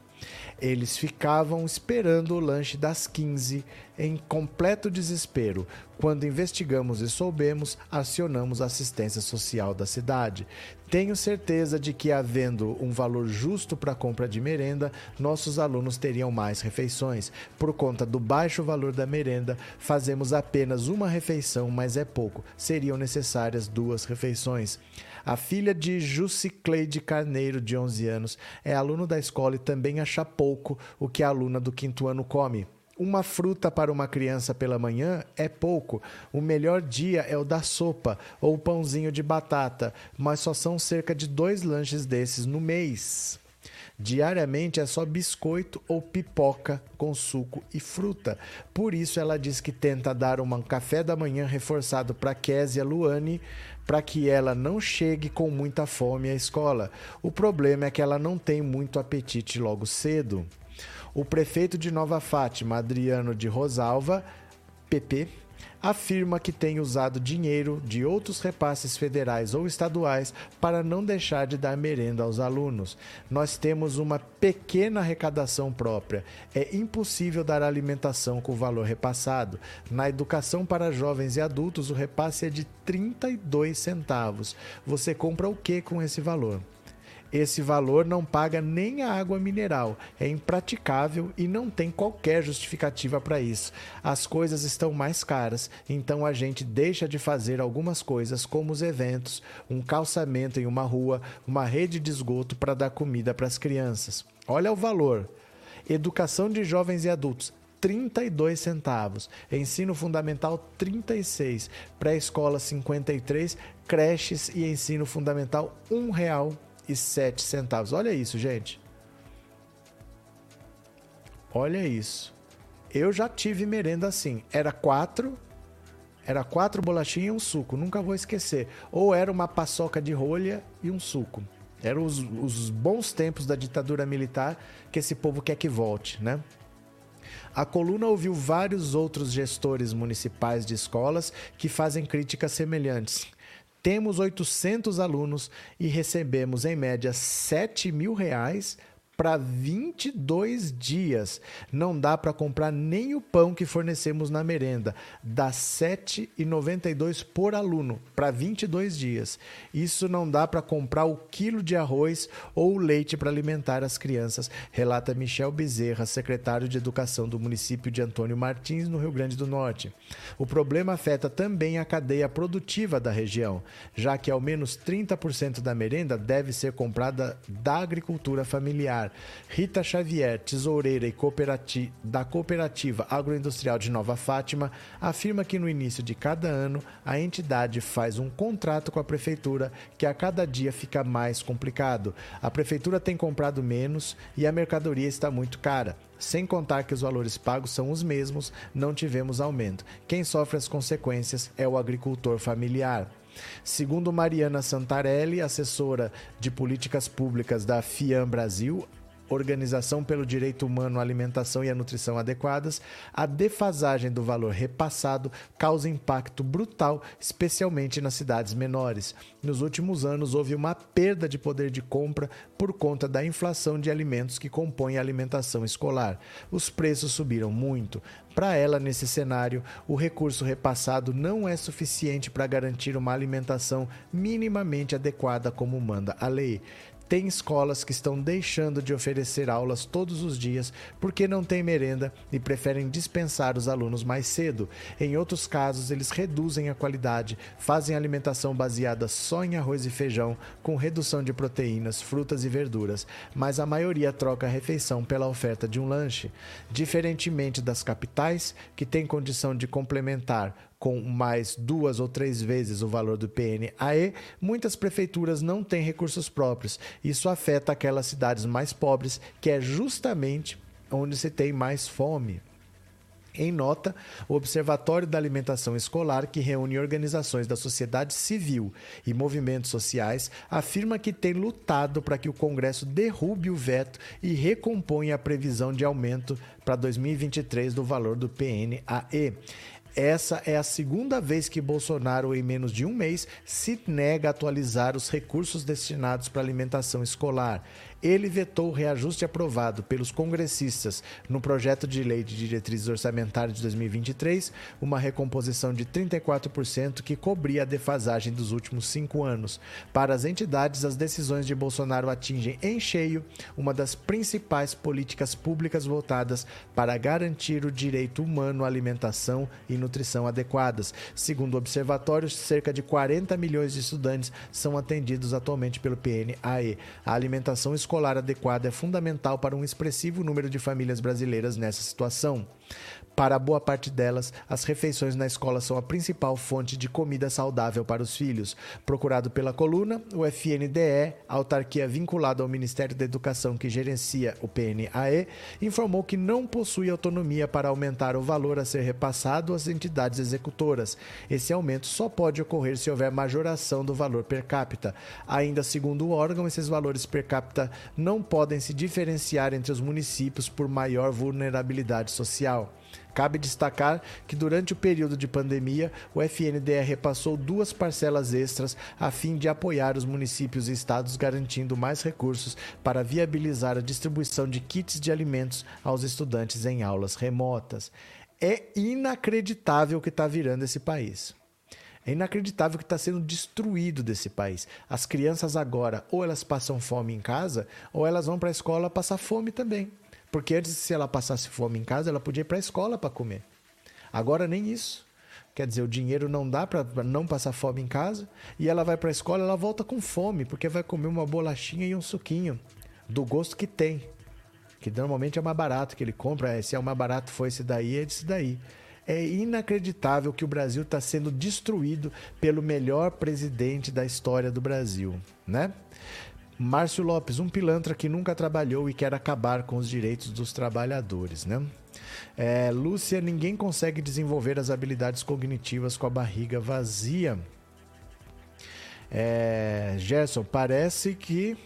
Eles ficavam esperando o lanche das 15 Em completo desespero, quando investigamos e soubemos, acionamos a assistência social da cidade. Tenho certeza de que, havendo um valor justo para a compra de merenda, nossos alunos teriam mais refeições. Por conta do baixo valor da merenda, fazemos apenas uma refeição, mas é pouco. Seriam necessárias duas refeições. A filha de Jucicleide Carneiro, de 11 anos, é aluno da escola e também acha pouco o que a aluna do quinto ano come. Uma fruta para uma criança pela manhã é pouco. O melhor dia é o da sopa ou pãozinho de batata, mas só são cerca de dois lanches desses no mês. Diariamente é só biscoito ou pipoca com suco e fruta. Por isso ela diz que tenta dar um café da manhã reforçado para Késia Luane para que ela não chegue com muita fome à escola. O problema é que ela não tem muito apetite logo cedo. O prefeito de Nova Fátima, Adriano de Rosalva, PP, afirma que tem usado dinheiro de outros repasses federais ou estaduais para não deixar de dar merenda aos alunos. Nós temos uma pequena arrecadação própria. É impossível dar alimentação com o valor repassado. Na educação para jovens e adultos, o repasse é de 32 centavos. Você compra o que com esse valor? Esse valor não paga nem a água mineral, é impraticável e não tem qualquer justificativa para isso. As coisas estão mais caras, então a gente deixa de fazer algumas coisas, como os eventos, um calçamento em uma rua, uma rede de esgoto para dar comida para as crianças. Olha o valor. Educação de jovens e adultos, 32 centavos. Ensino fundamental 36, pré-escola 53, creches e ensino fundamental R$ real e sete centavos. Olha isso, gente. Olha isso. Eu já tive merenda assim. Era quatro, era quatro bolachinhas e um suco. Nunca vou esquecer. Ou era uma paçoca de rolha e um suco. Eram os, os bons tempos da ditadura militar que esse povo quer que volte, né? A coluna ouviu vários outros gestores municipais de escolas que fazem críticas semelhantes. Temos 800 alunos e recebemos, em média, 7 mil reais para 22 dias. Não dá para comprar nem o pão que fornecemos na merenda. Dá R$ 7,92 por aluno para 22 dias. Isso não dá para comprar o quilo de arroz ou leite para alimentar as crianças, relata Michel Bezerra, secretário de Educação do município de Antônio Martins, no Rio Grande do Norte. O problema afeta também a cadeia produtiva da região, já que ao menos 30% da merenda deve ser comprada da agricultura familiar Rita Xavier, tesoureira cooperati da Cooperativa Agroindustrial de Nova Fátima, afirma que no início de cada ano a entidade faz um contrato com a prefeitura que a cada dia fica mais complicado. A prefeitura tem comprado menos e a mercadoria está muito cara. Sem contar que os valores pagos são os mesmos, não tivemos aumento. Quem sofre as consequências é o agricultor familiar. Segundo Mariana Santarelli, assessora de políticas públicas da FIAM Brasil, Organização pelo Direito Humano à Alimentação e à Nutrição Adequadas, a defasagem do valor repassado causa impacto brutal, especialmente nas cidades menores. Nos últimos anos, houve uma perda de poder de compra por conta da inflação de alimentos que compõem a alimentação escolar. Os preços subiram muito. Para ela, nesse cenário, o recurso repassado não é suficiente para garantir uma alimentação minimamente adequada como manda a lei. Tem escolas que estão deixando de oferecer aulas todos os dias porque não tem merenda e preferem dispensar os alunos mais cedo. Em outros casos, eles reduzem a qualidade, fazem alimentação baseada só em arroz e feijão, com redução de proteínas, frutas e verduras, mas a maioria troca a refeição pela oferta de um lanche. Diferentemente das capitais, que têm condição de complementar com mais duas ou três vezes o valor do PNAE, muitas prefeituras não têm recursos próprios. Isso afeta aquelas cidades mais pobres, que é justamente onde se tem mais fome. Em nota, o Observatório da Alimentação Escolar, que reúne organizações da sociedade civil e movimentos sociais, afirma que tem lutado para que o Congresso derrube o veto e recomponha a previsão de aumento para 2023 do valor do PNAE. Essa é a segunda vez que Bolsonaro, em menos de um mês, se nega a atualizar os recursos destinados para alimentação escolar. Ele vetou o reajuste aprovado pelos congressistas no projeto de lei de diretrizes orçamentárias de 2023, uma recomposição de 34% que cobria a defasagem dos últimos cinco anos. Para as entidades, as decisões de Bolsonaro atingem em cheio uma das principais políticas públicas voltadas para garantir o direito humano à alimentação e nutrição adequadas. Segundo o observatório, cerca de 40 milhões de estudantes são atendidos atualmente pelo PNAE. A alimentação escolar escolar adequada é fundamental para um expressivo número de famílias brasileiras nessa situação. Para boa parte delas, as refeições na escola são a principal fonte de comida saudável para os filhos. Procurado pela coluna, o FNDE, autarquia vinculada ao Ministério da Educação que gerencia o PNAE, informou que não possui autonomia para aumentar o valor a ser repassado às entidades executoras. Esse aumento só pode ocorrer se houver majoração do valor per capita. Ainda segundo o órgão, esses valores per capita não podem se diferenciar entre os municípios por maior vulnerabilidade social. Cabe destacar que durante o período de pandemia, o FNDE repassou duas parcelas extras a fim de apoiar os municípios e estados, garantindo mais recursos para viabilizar a distribuição de kits de alimentos aos estudantes em aulas remotas. É inacreditável o que está virando esse país. É inacreditável que está sendo destruído desse país. As crianças agora, ou elas passam fome em casa, ou elas vão para a escola passar fome também. Porque antes, se ela passasse fome em casa, ela podia ir para a escola para comer. Agora, nem isso. Quer dizer, o dinheiro não dá para não passar fome em casa e ela vai para a escola, ela volta com fome, porque vai comer uma bolachinha e um suquinho do gosto que tem. Que normalmente é mais barato que ele compra, se é mais barato foi esse daí, é esse daí. É inacreditável que o Brasil está sendo destruído pelo melhor presidente da história do Brasil, né? Márcio Lopes, um pilantra que nunca trabalhou e quer acabar com os direitos dos trabalhadores, né? É, Lúcia, ninguém consegue desenvolver as habilidades cognitivas com a barriga vazia. É, Gerson, parece que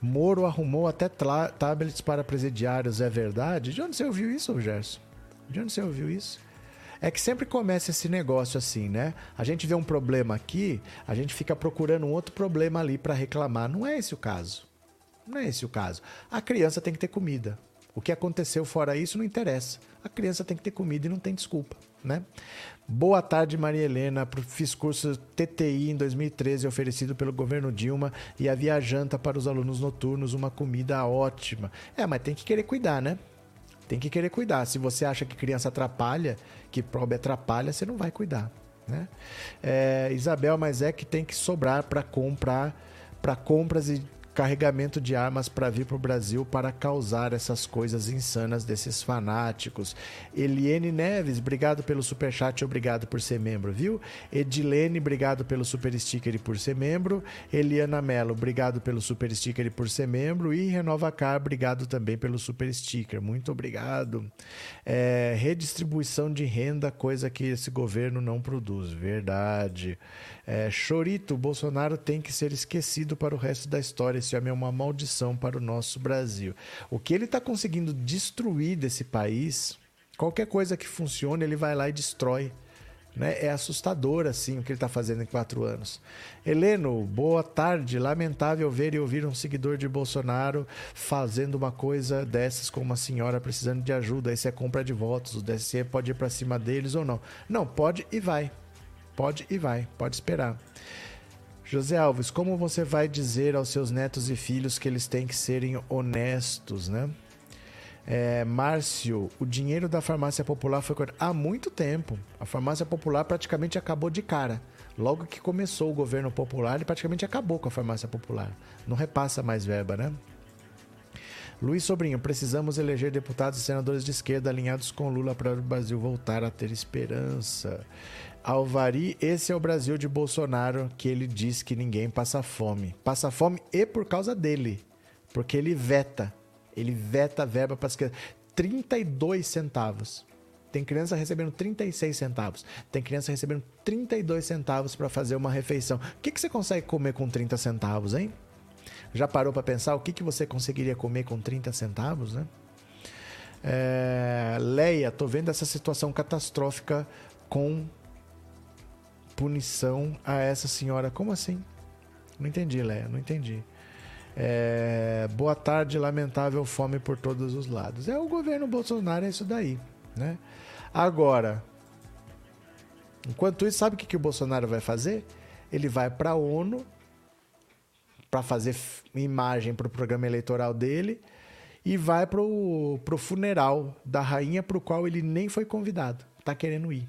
Moro arrumou até tablets para presidiários, é verdade? De onde você ouviu isso, Gerson? De onde você ouviu isso? É que sempre começa esse negócio assim, né? A gente vê um problema aqui, a gente fica procurando um outro problema ali para reclamar. Não é esse o caso. Não é esse o caso. A criança tem que ter comida. O que aconteceu fora isso não interessa. A criança tem que ter comida e não tem desculpa, né? Boa tarde, Maria Helena. Fiz curso TTI em 2013 oferecido pelo governo Dilma e havia janta para os alunos noturnos, uma comida ótima. É, mas tem que querer cuidar, né? Tem que querer cuidar. Se você acha que criança atrapalha, que probe atrapalha, você não vai cuidar. Né? É, Isabel, mas é que tem que sobrar para comprar, para compras e carregamento de armas para vir para o Brasil para causar essas coisas insanas desses fanáticos. Eliene Neves, obrigado pelo super chat, obrigado por ser membro, viu? Edilene, obrigado pelo super sticker e por ser membro. Eliana Mello, obrigado pelo super sticker e por ser membro. E Renova Car, obrigado também pelo super sticker. Muito obrigado. É, redistribuição de renda, coisa que esse governo não produz. Verdade. É, Chorito, Bolsonaro tem que ser esquecido para o resto da história. Homem é uma maldição para o nosso Brasil. O que ele está conseguindo destruir desse país, qualquer coisa que funcione, ele vai lá e destrói. Né? É assustador assim o que ele está fazendo em quatro anos. Heleno, boa tarde. Lamentável ver e ouvir um seguidor de Bolsonaro fazendo uma coisa dessas com uma senhora precisando de ajuda. Isso é compra de votos. O DSE pode ir para cima deles ou não? Não, pode e vai. Pode e vai, pode esperar. José Alves, como você vai dizer aos seus netos e filhos que eles têm que serem honestos, né? É, Márcio, o dinheiro da farmácia popular foi há muito tempo. A farmácia popular praticamente acabou de cara. Logo que começou o governo popular, ele praticamente acabou com a farmácia popular. Não repassa mais verba, né? Luiz Sobrinho, precisamos eleger deputados e senadores de esquerda alinhados com Lula para o Brasil voltar a ter esperança. Alvari, esse é o Brasil de Bolsonaro que ele diz que ninguém passa fome. Passa fome e por causa dele. Porque ele veta. Ele veta a verba para as crianças. 32 centavos. Tem criança recebendo 36 centavos. Tem criança recebendo 32 centavos para fazer uma refeição. O que, que você consegue comer com 30 centavos, hein? Já parou para pensar o que, que você conseguiria comer com 30 centavos, né? É, Leia, tô vendo essa situação catastrófica com punição a essa senhora. Como assim? Não entendi, Léa, não entendi. É, boa tarde, lamentável fome por todos os lados. É o governo Bolsonaro, é isso daí, né? Agora, enquanto isso, sabe o que, que o Bolsonaro vai fazer? Ele vai para a ONU para fazer imagem para o programa eleitoral dele e vai para o funeral da rainha para o qual ele nem foi convidado. Tá querendo ir,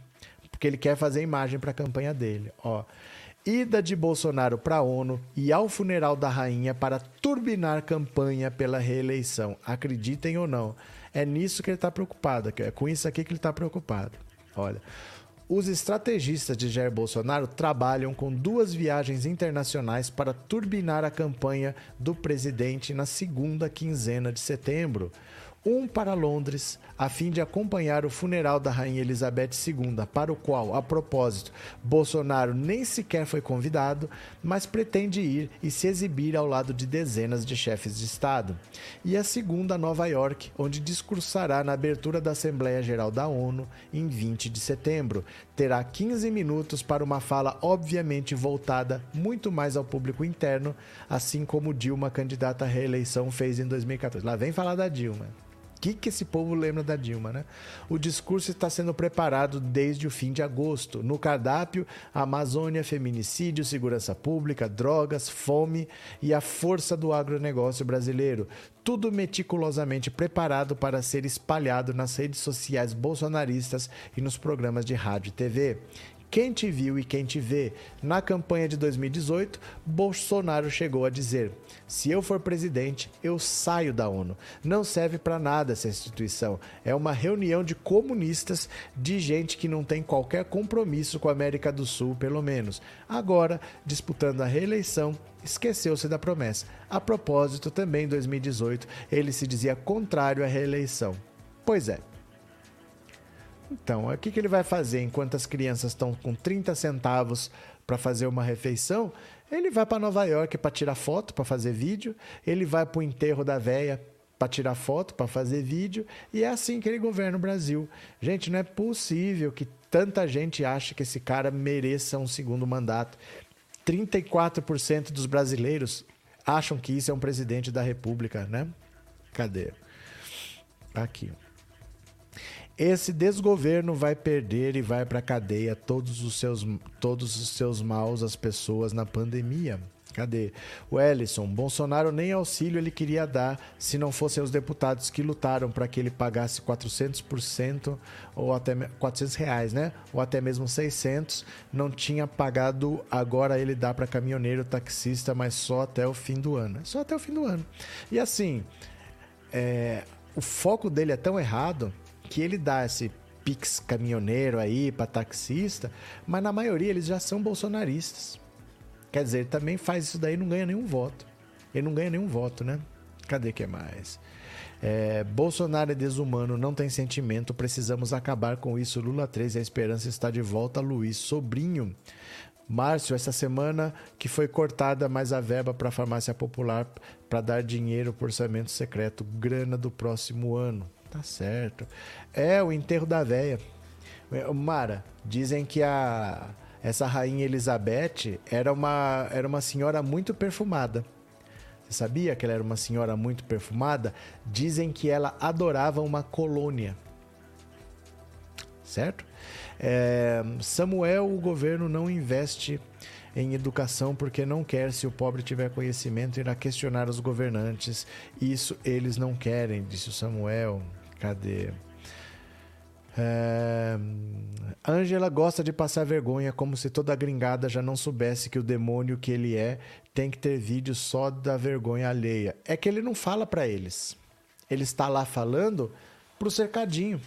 porque ele quer fazer imagem para a campanha dele. Ó, ida de Bolsonaro para a ONU e ao funeral da rainha para turbinar campanha pela reeleição. Acreditem ou não, é nisso que ele está preocupado. É com isso aqui que ele está preocupado. Olha, os estrategistas de Jair Bolsonaro trabalham com duas viagens internacionais para turbinar a campanha do presidente na segunda quinzena de setembro um para Londres, a fim de acompanhar o funeral da Rainha Elizabeth II, para o qual, a propósito, Bolsonaro nem sequer foi convidado, mas pretende ir e se exibir ao lado de dezenas de chefes de Estado. E a segunda Nova York, onde discursará na abertura da Assembleia Geral da ONU em 20 de setembro. Terá 15 minutos para uma fala obviamente voltada muito mais ao público interno, assim como Dilma, candidata à reeleição, fez em 2014. Lá vem falar da Dilma que, que esse povo lembra da Dilma, né? O discurso está sendo preparado desde o fim de agosto. No cardápio, Amazônia, feminicídio, segurança pública, drogas, fome e a força do agronegócio brasileiro. Tudo meticulosamente preparado para ser espalhado nas redes sociais bolsonaristas e nos programas de rádio e TV. Quem te viu e quem te vê. Na campanha de 2018, Bolsonaro chegou a dizer: se eu for presidente, eu saio da ONU. Não serve para nada essa instituição. É uma reunião de comunistas, de gente que não tem qualquer compromisso com a América do Sul, pelo menos. Agora, disputando a reeleição, esqueceu-se da promessa. A propósito, também em 2018, ele se dizia contrário à reeleição. Pois é, então, o que, que ele vai fazer enquanto as crianças estão com 30 centavos para fazer uma refeição? Ele vai para Nova York para tirar foto, para fazer vídeo. Ele vai para o enterro da véia para tirar foto, para fazer vídeo. E é assim que ele governa o Brasil. Gente, não é possível que tanta gente ache que esse cara mereça um segundo mandato. 34% dos brasileiros acham que isso é um presidente da República, né? Cadê? Aqui. Esse desgoverno vai perder e vai para cadeia todos os seus todos os seus maus às pessoas na pandemia. Cadê? O Ellison, Bolsonaro nem auxílio ele queria dar se não fossem os deputados que lutaram para que ele pagasse 400% ou até 400 reais, né? Ou até mesmo 600. Não tinha pagado, agora ele dá para caminhoneiro, taxista, mas só até o fim do ano. Só até o fim do ano. E assim, é, o foco dele é tão errado que ele dá esse pix caminhoneiro aí para taxista, mas na maioria eles já são bolsonaristas. Quer dizer, ele também faz isso daí e não ganha nenhum voto. Ele não ganha nenhum voto, né? Cadê que é mais? É, Bolsonaro é desumano, não tem sentimento, precisamos acabar com isso. Lula 3, a esperança está de volta. Luiz Sobrinho. Márcio, essa semana que foi cortada mais a verba para a farmácia popular para dar dinheiro para orçamento secreto, grana do próximo ano. Tá certo. É o enterro da véia. É, Mara, dizem que a essa rainha Elizabeth era uma, era uma senhora muito perfumada. Você sabia que ela era uma senhora muito perfumada? Dizem que ela adorava uma colônia. Certo? É, Samuel, o governo não investe em educação porque não quer, se o pobre tiver conhecimento, irá questionar os governantes. Isso eles não querem, disse o Samuel. Cadê? É... Angela gosta de passar vergonha, como se toda gringada já não soubesse que o demônio que ele é tem que ter vídeo só da vergonha alheia. É que ele não fala para eles. Ele está lá falando pro cercadinho.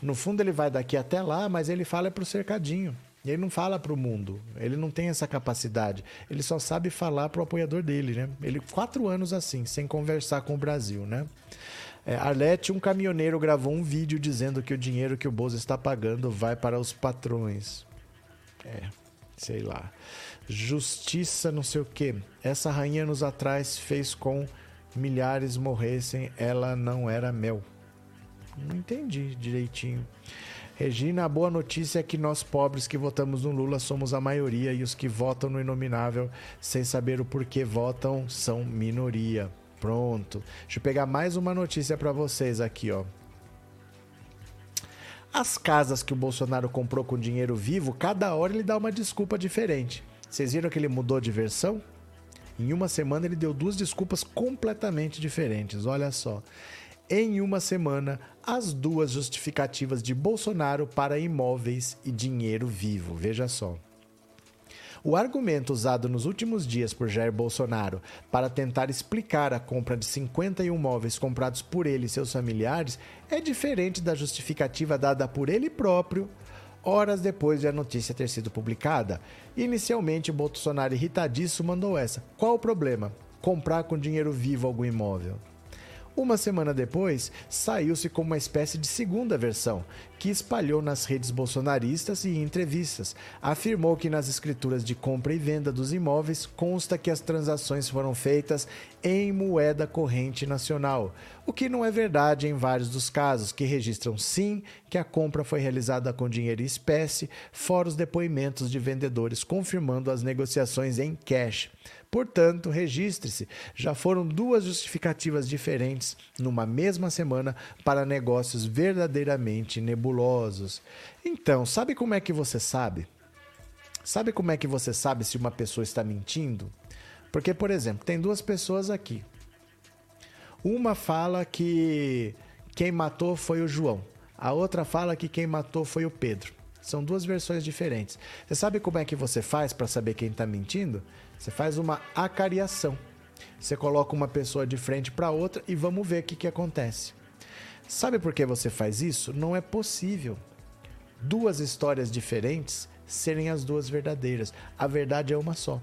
No fundo ele vai daqui até lá, mas ele fala pro cercadinho. Ele não fala para o mundo. Ele não tem essa capacidade. Ele só sabe falar pro apoiador dele, né? Ele quatro anos assim, sem conversar com o Brasil, né? É, Arlete, um caminhoneiro gravou um vídeo dizendo que o dinheiro que o Bozo está pagando vai para os patrões. É, sei lá. Justiça, não sei o quê. Essa rainha anos atrás fez com milhares morressem, ela não era mel. Não entendi direitinho. Regina, a boa notícia é que nós pobres que votamos no Lula somos a maioria e os que votam no Inominável sem saber o porquê votam são minoria. Pronto. Deixa eu pegar mais uma notícia para vocês aqui, ó. As casas que o Bolsonaro comprou com dinheiro vivo, cada hora ele dá uma desculpa diferente. Vocês viram que ele mudou de versão? Em uma semana ele deu duas desculpas completamente diferentes. Olha só. Em uma semana, as duas justificativas de Bolsonaro para imóveis e dinheiro vivo. Veja só. O argumento usado nos últimos dias por Jair Bolsonaro para tentar explicar a compra de 51 móveis comprados por ele e seus familiares é diferente da justificativa dada por ele próprio horas depois de a notícia ter sido publicada. Inicialmente, Bolsonaro, irritadíssimo, mandou essa: Qual o problema? Comprar com dinheiro vivo algum imóvel. Uma semana depois, saiu-se com uma espécie de segunda versão, que espalhou nas redes bolsonaristas e em entrevistas. Afirmou que nas escrituras de compra e venda dos imóveis consta que as transações foram feitas em moeda corrente nacional, o que não é verdade em vários dos casos, que registram sim que a compra foi realizada com dinheiro em espécie, fora os depoimentos de vendedores confirmando as negociações em cash. Portanto, registre-se, já foram duas justificativas diferentes numa mesma semana para negócios verdadeiramente nebulosos. Então, sabe como é que você sabe? Sabe como é que você sabe se uma pessoa está mentindo? Porque, por exemplo, tem duas pessoas aqui. Uma fala que quem matou foi o João. A outra fala que quem matou foi o Pedro. São duas versões diferentes. Você sabe como é que você faz para saber quem está mentindo? Você faz uma acariação. Você coloca uma pessoa de frente para outra e vamos ver o que, que acontece. Sabe por que você faz isso? Não é possível duas histórias diferentes serem as duas verdadeiras. A verdade é uma só.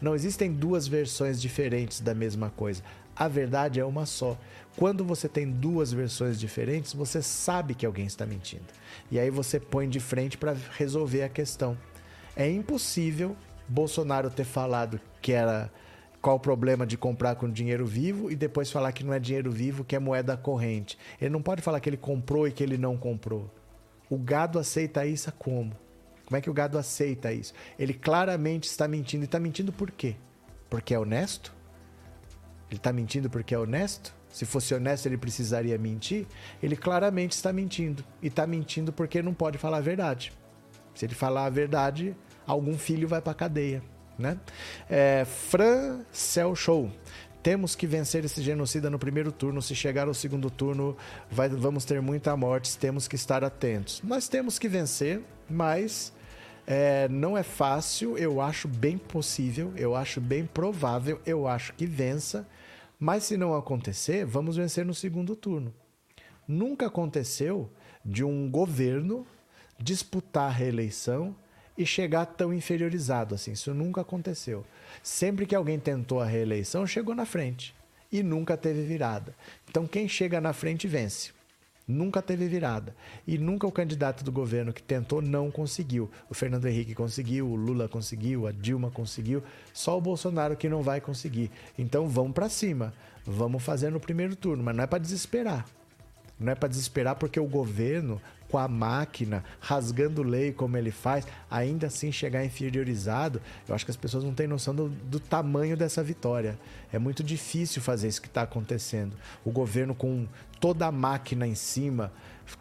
Não existem duas versões diferentes da mesma coisa. A verdade é uma só. Quando você tem duas versões diferentes, você sabe que alguém está mentindo. E aí você põe de frente para resolver a questão. É impossível Bolsonaro ter falado que era qual o problema de comprar com dinheiro vivo e depois falar que não é dinheiro vivo, que é moeda corrente. Ele não pode falar que ele comprou e que ele não comprou. O gado aceita isso como? Como é que o gado aceita isso? Ele claramente está mentindo. E está mentindo por quê? Porque é honesto? Ele está mentindo porque é honesto? Se fosse honesto, ele precisaria mentir? Ele claramente está mentindo. E está mentindo porque não pode falar a verdade. Se ele falar a verdade, algum filho vai para cadeia. Né? É, Fran Show. Temos que vencer esse genocida no primeiro turno. Se chegar ao segundo turno, vai, vamos ter muita morte. Temos que estar atentos. Nós temos que vencer, mas é, não é fácil. Eu acho bem possível, eu acho bem provável, eu acho que vença. Mas se não acontecer, vamos vencer no segundo turno. Nunca aconteceu de um governo disputar a reeleição e chegar tão inferiorizado assim. Isso nunca aconteceu. Sempre que alguém tentou a reeleição, chegou na frente e nunca teve virada. Então quem chega na frente vence. Nunca teve virada. E nunca o candidato do governo que tentou não conseguiu. O Fernando Henrique conseguiu, o Lula conseguiu, a Dilma conseguiu, só o Bolsonaro que não vai conseguir. Então vamos para cima. Vamos fazer no primeiro turno, mas não é para desesperar. Não é para desesperar porque o governo com a máquina, rasgando lei como ele faz, ainda assim chegar inferiorizado, eu acho que as pessoas não têm noção do, do tamanho dessa vitória. É muito difícil fazer isso que está acontecendo. O governo com toda a máquina em cima,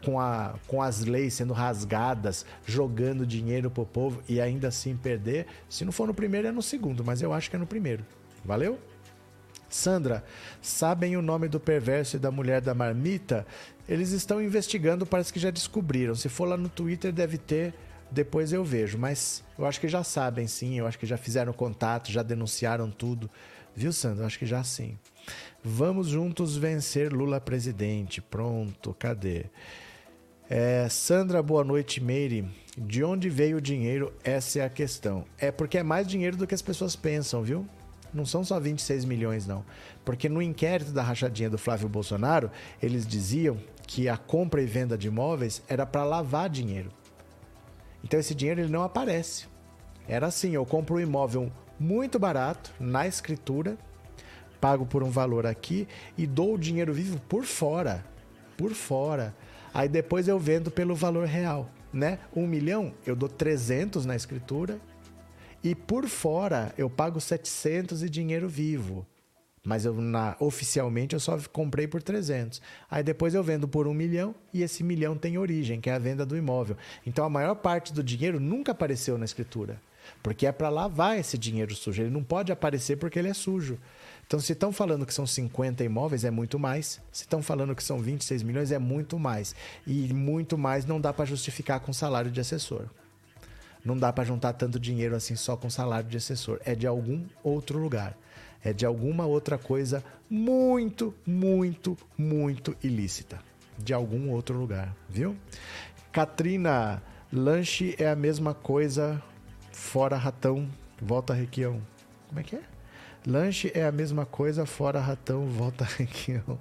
com, a, com as leis sendo rasgadas, jogando dinheiro pro povo e ainda assim perder. Se não for no primeiro, é no segundo, mas eu acho que é no primeiro. Valeu? Sandra, sabem o nome do perverso e da mulher da marmita? Eles estão investigando, parece que já descobriram. Se for lá no Twitter, deve ter. Depois eu vejo. Mas eu acho que já sabem, sim. Eu acho que já fizeram contato, já denunciaram tudo. Viu, Sandra? Eu acho que já sim. Vamos juntos vencer Lula presidente. Pronto, cadê? É, Sandra, boa noite, Meire. De onde veio o dinheiro? Essa é a questão. É porque é mais dinheiro do que as pessoas pensam, viu? Não são só 26 milhões, não. Porque no inquérito da rachadinha do Flávio Bolsonaro, eles diziam que a compra e venda de imóveis era para lavar dinheiro. Então esse dinheiro ele não aparece. Era assim, eu compro um imóvel muito barato na escritura, pago por um valor aqui e dou o dinheiro vivo por fora. Por fora. Aí depois eu vendo pelo valor real, né? Um milhão, eu dou 300 na escritura e por fora eu pago 700 e dinheiro vivo. Mas eu, na, oficialmente eu só comprei por 300. Aí depois eu vendo por um milhão e esse milhão tem origem, que é a venda do imóvel. Então a maior parte do dinheiro nunca apareceu na escritura. Porque é para lavar esse dinheiro sujo. Ele não pode aparecer porque ele é sujo. Então, se estão falando que são 50 imóveis, é muito mais. Se estão falando que são 26 milhões, é muito mais. E muito mais não dá para justificar com salário de assessor. Não dá para juntar tanto dinheiro assim só com salário de assessor. É de algum outro lugar. É de alguma outra coisa muito, muito, muito ilícita. De algum outro lugar, viu? Katrina, lanche é a mesma coisa fora ratão, volta requião. Como é que é? Lanche é a mesma coisa, fora ratão, volta requião.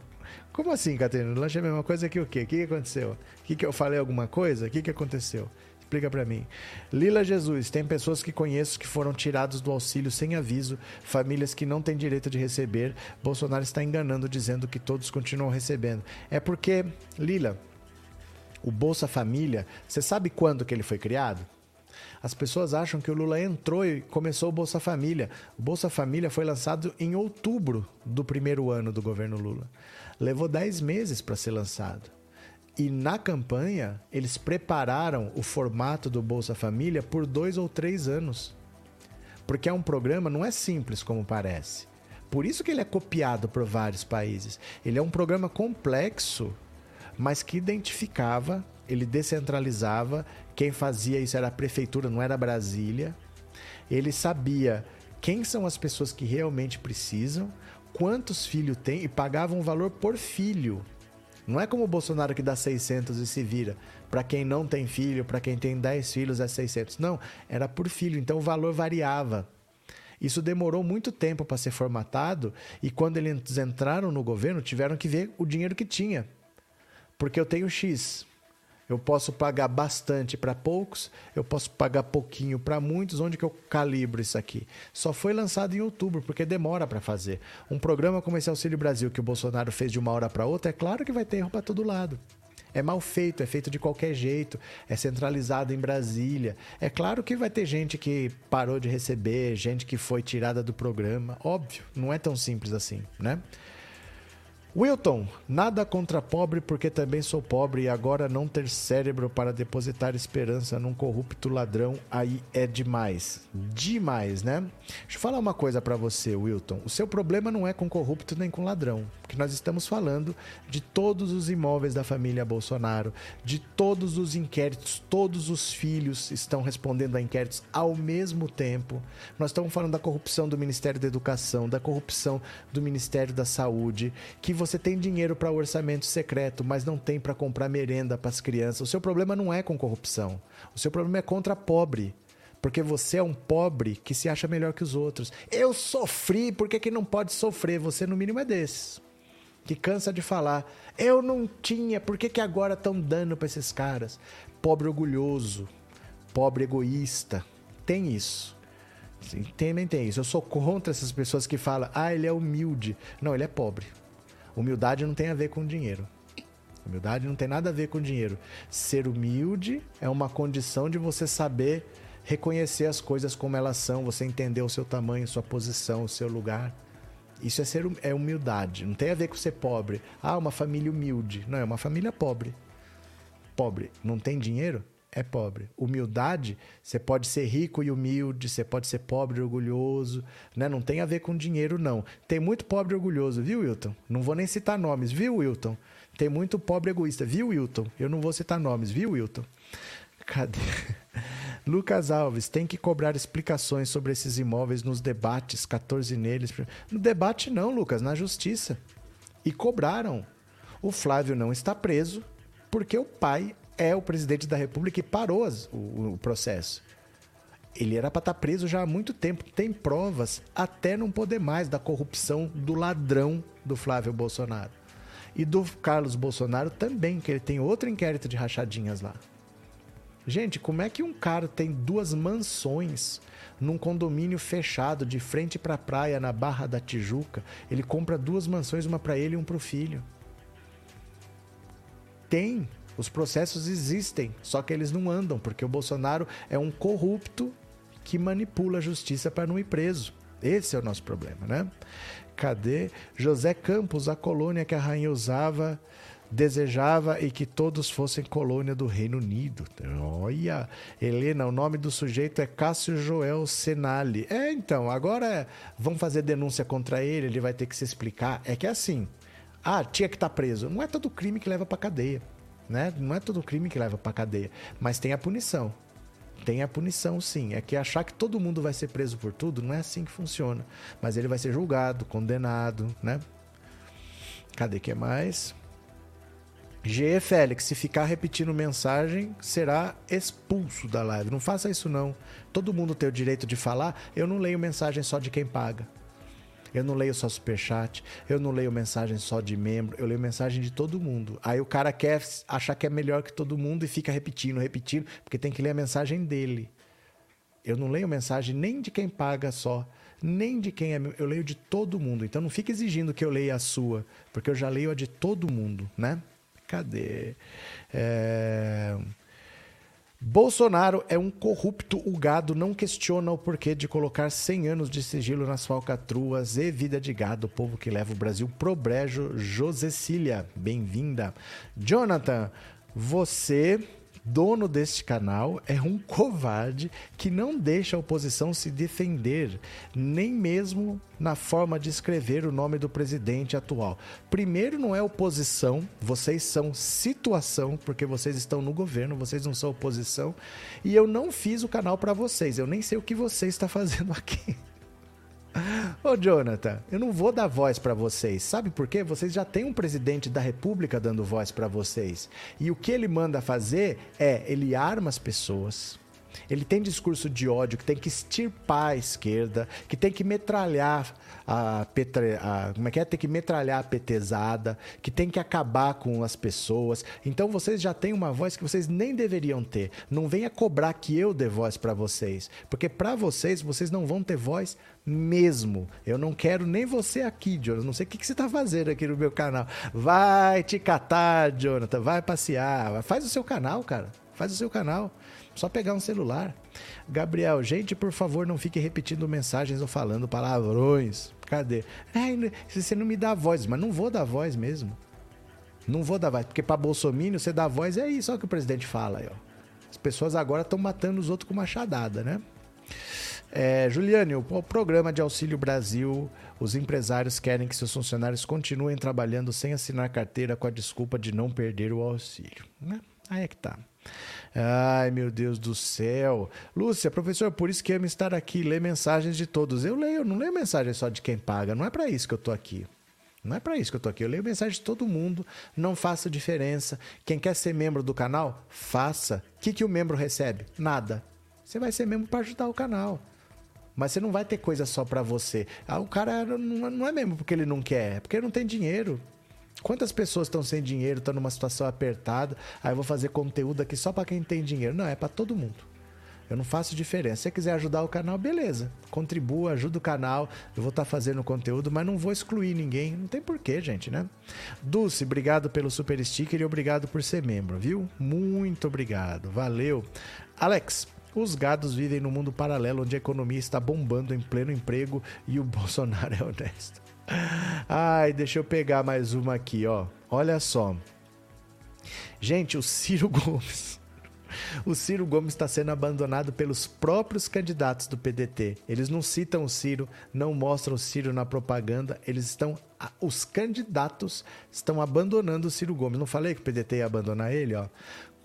Como assim, Catarina? Lanche é a mesma coisa que o quê? O que aconteceu? O que, que eu falei alguma coisa? O que, que aconteceu? Explica para mim. Lila Jesus, tem pessoas que conheço que foram tirados do auxílio sem aviso, famílias que não têm direito de receber. Bolsonaro está enganando dizendo que todos continuam recebendo. É porque, Lila, o Bolsa Família, você sabe quando que ele foi criado? As pessoas acham que o Lula entrou e começou o Bolsa Família. O Bolsa Família foi lançado em outubro do primeiro ano do governo Lula. Levou 10 meses para ser lançado. E na campanha, eles prepararam o formato do Bolsa Família por dois ou três anos. Porque é um programa, não é simples como parece. Por isso que ele é copiado por vários países. Ele é um programa complexo, mas que identificava, ele descentralizava quem fazia isso era a prefeitura, não era Brasília. Ele sabia quem são as pessoas que realmente precisam, quantos filhos tem e pagava um valor por filho. Não é como o Bolsonaro que dá 600 e se vira. Para quem não tem filho, para quem tem 10 filhos é 600. Não, era por filho, então o valor variava. Isso demorou muito tempo para ser formatado e quando eles entraram no governo, tiveram que ver o dinheiro que tinha. Porque eu tenho X, eu posso pagar bastante para poucos, eu posso pagar pouquinho para muitos. Onde que eu calibro isso aqui? Só foi lançado em outubro, porque demora para fazer. Um programa como esse Auxílio Brasil, que o Bolsonaro fez de uma hora para outra, é claro que vai ter erro para todo lado. É mal feito, é feito de qualquer jeito, é centralizado em Brasília. É claro que vai ter gente que parou de receber, gente que foi tirada do programa. Óbvio, não é tão simples assim, né? Wilton, nada contra pobre porque também sou pobre e agora não ter cérebro para depositar esperança num corrupto ladrão aí é demais. Demais, né? Deixa eu falar uma coisa para você, Wilton. O seu problema não é com corrupto nem com ladrão, porque nós estamos falando de todos os imóveis da família Bolsonaro, de todos os inquéritos, todos os filhos estão respondendo a inquéritos ao mesmo tempo. Nós estamos falando da corrupção do Ministério da Educação, da corrupção do Ministério da Saúde, que você você tem dinheiro para orçamento secreto, mas não tem para comprar merenda para as crianças. O seu problema não é com corrupção. O seu problema é contra pobre. Porque você é um pobre que se acha melhor que os outros. Eu sofri, por que, que não pode sofrer? Você, no mínimo, é desses. Que cansa de falar. Eu não tinha, por que, que agora estão dando para esses caras? Pobre orgulhoso, pobre egoísta. Tem isso. Também tem isso. Eu sou contra essas pessoas que falam, ah, ele é humilde. Não, ele é pobre. Humildade não tem a ver com dinheiro. Humildade não tem nada a ver com dinheiro. Ser humilde é uma condição de você saber reconhecer as coisas como elas são, você entender o seu tamanho, sua posição, o seu lugar. Isso é ser é humildade. Não tem a ver com ser pobre. Ah, uma família humilde. Não, é uma família pobre. Pobre. Não tem dinheiro? É pobre. Humildade, você pode ser rico e humilde, você pode ser pobre e orgulhoso, né? Não tem a ver com dinheiro, não. Tem muito pobre e orgulhoso, viu, Wilton? Não vou nem citar nomes, viu, Wilton? Tem muito pobre egoísta, viu, Wilton? Eu não vou citar nomes, viu, Wilton? Cadê? Lucas Alves, tem que cobrar explicações sobre esses imóveis nos debates, 14 neles. No debate não, Lucas, na justiça. E cobraram. O Flávio não está preso porque o pai é o presidente da República e parou as, o, o processo. Ele era para estar tá preso já há muito tempo. Tem provas até não poder mais da corrupção do ladrão do Flávio Bolsonaro. E do Carlos Bolsonaro também, que ele tem outro inquérito de rachadinhas lá. Gente, como é que um cara tem duas mansões num condomínio fechado de frente para a praia na Barra da Tijuca? Ele compra duas mansões, uma para ele e uma para o filho. Tem Os processos existem, só que eles não andam, porque o Bolsonaro é um corrupto que manipula a justiça para não ir preso. Esse é o nosso problema, né? Cadê José Campos, a colônia que a rainha usava, desejava e que todos fossem colônia do Reino Unido? Olha, Helena, o nome do sujeito é Cássio Joel Senali. É, então, agora vão fazer denúncia contra ele, ele vai ter que se explicar. É que é assim, ah, tinha que estar tá preso. Não é todo crime que leva para cadeia, né? Não é todo crime que leva para cadeia, mas tem a punição. Tem a punição, sim. É que achar que todo mundo vai ser preso por tudo não é assim que funciona. Mas ele vai ser julgado, condenado, né? Cadê que é mais? G. Félix, se ficar repetindo mensagem, será expulso da live. Não faça isso não. Todo mundo tem o direito de falar. Eu não leio mensagem só de quem paga. Eu não leio só superchat, eu não leio mensagem só de membro, eu leio mensagem de todo mundo. Aí o cara quer achar que é melhor que todo mundo e fica repetindo, repetindo, porque tem que ler a mensagem dele. Eu não leio mensagem nem de quem paga só, nem de quem é meu, eu leio de todo mundo. Então não fica exigindo que eu leia a sua, porque eu já leio a de todo mundo, né? Cadê? É... Bolsonaro é um corrupto, o gado não questiona o porquê de colocar 100 anos de sigilo nas falcatruas e vida de gado, povo que leva o Brasil pro brejo. Josecília, bem-vinda. Jonathan, você dono deste canal é um covarde que não deixa a oposição se defender, nem mesmo na forma de escrever o nome do presidente atual. Primeiro, não é oposição, vocês são situação, porque vocês estão no governo, vocês não são oposição. E eu não fiz o canal para vocês, eu nem sei o que você está fazendo aqui. Ô Jonathan, eu não vou dar voz para vocês. Sabe por quê? Vocês já têm um presidente da República dando voz para vocês. E o que ele manda fazer é ele arma as pessoas. Ele tem discurso de ódio que tem que extirpar a esquerda, que tem que metralhar a, petre, a como é que é? Tem que metralhar a petezada, que tem que acabar com as pessoas. Então vocês já têm uma voz que vocês nem deveriam ter. Não venha cobrar que eu dê voz para vocês, porque para vocês vocês não vão ter voz mesmo. Eu não quero nem você aqui, Jonathan. Não sei o que, que você está fazendo aqui no meu canal. Vai te catar, Jonathan. Vai passear. Faz o seu canal, cara. Faz o seu canal. Só pegar um celular. Gabriel, gente, por favor, não fique repetindo mensagens ou falando palavrões. Cadê? É, você não me dá voz, mas não vou dar voz mesmo. Não vou dar voz, porque para Bolsonaro você dá voz é isso, olha o que o presidente fala aí, ó. As pessoas agora estão matando os outros com machadada, né? É, Juliane, o programa de Auxílio Brasil, os empresários querem que seus funcionários continuem trabalhando sem assinar carteira com a desculpa de não perder o auxílio. Né? Aí é que tá. Ai, meu Deus do céu. Lúcia, professor, por isso que amo estar aqui, ler mensagens de todos. Eu leio, não leio mensagem só de quem paga. Não é para isso que eu tô aqui. Não é para isso que eu tô aqui. Eu leio mensagem de todo mundo. Não faça diferença. Quem quer ser membro do canal, faça. O que, que o membro recebe? Nada. Você vai ser membro para ajudar o canal. Mas você não vai ter coisa só para você. Ah, o cara não é membro porque ele não quer, é porque ele não tem dinheiro. Quantas pessoas estão sem dinheiro, estão numa situação apertada? Aí eu vou fazer conteúdo aqui só para quem tem dinheiro. Não, é para todo mundo. Eu não faço diferença. Se você quiser ajudar o canal, beleza. Contribua, ajuda o canal. Eu vou estar tá fazendo conteúdo, mas não vou excluir ninguém. Não tem porquê, gente, né? Dulce, obrigado pelo super sticker e obrigado por ser membro, viu? Muito obrigado. Valeu. Alex, os gados vivem no mundo paralelo onde a economia está bombando em pleno emprego e o Bolsonaro é honesto. Ai, deixa eu pegar mais uma aqui, ó. Olha só. Gente, o Ciro Gomes. O Ciro Gomes está sendo abandonado pelos próprios candidatos do PDT. Eles não citam o Ciro, não mostram o Ciro na propaganda. Eles estão. Os candidatos estão abandonando o Ciro Gomes. Não falei que o PDT ia abandonar ele, ó.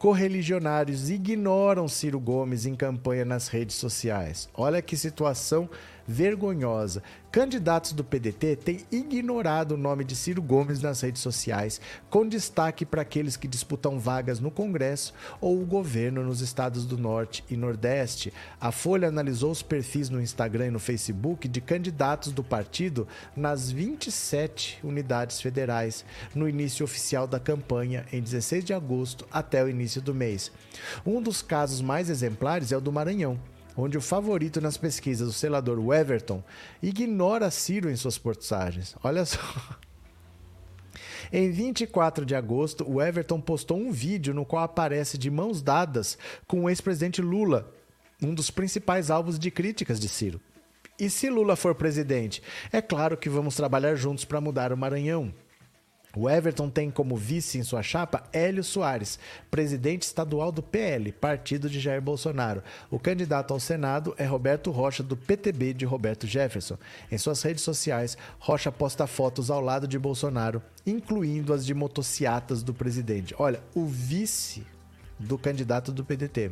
Correligionários ignoram Ciro Gomes em campanha nas redes sociais. Olha que situação vergonhosa. Candidatos do PDT têm ignorado o nome de Ciro Gomes nas redes sociais, com destaque para aqueles que disputam vagas no Congresso ou o governo nos estados do Norte e Nordeste. A Folha analisou os perfis no Instagram e no Facebook de candidatos do partido nas 27 unidades federais, no início oficial da campanha, em 16 de agosto até o início do mês. Um dos casos mais exemplares é o do Maranhão onde o favorito nas pesquisas, o selador Everton, ignora Ciro em suas postagens. Olha só. Em 24 de agosto, o Everton postou um vídeo no qual aparece de mãos dadas com o ex-presidente Lula, um dos principais alvos de críticas de Ciro. E se Lula for presidente? É claro que vamos trabalhar juntos para mudar o Maranhão. O Everton tem como vice em sua chapa Hélio Soares, presidente estadual do PL, partido de Jair Bolsonaro. O candidato ao Senado é Roberto Rocha, do PTB de Roberto Jefferson. Em suas redes sociais, Rocha posta fotos ao lado de Bolsonaro, incluindo as de motociatas do presidente. Olha, o vice do candidato do PDT.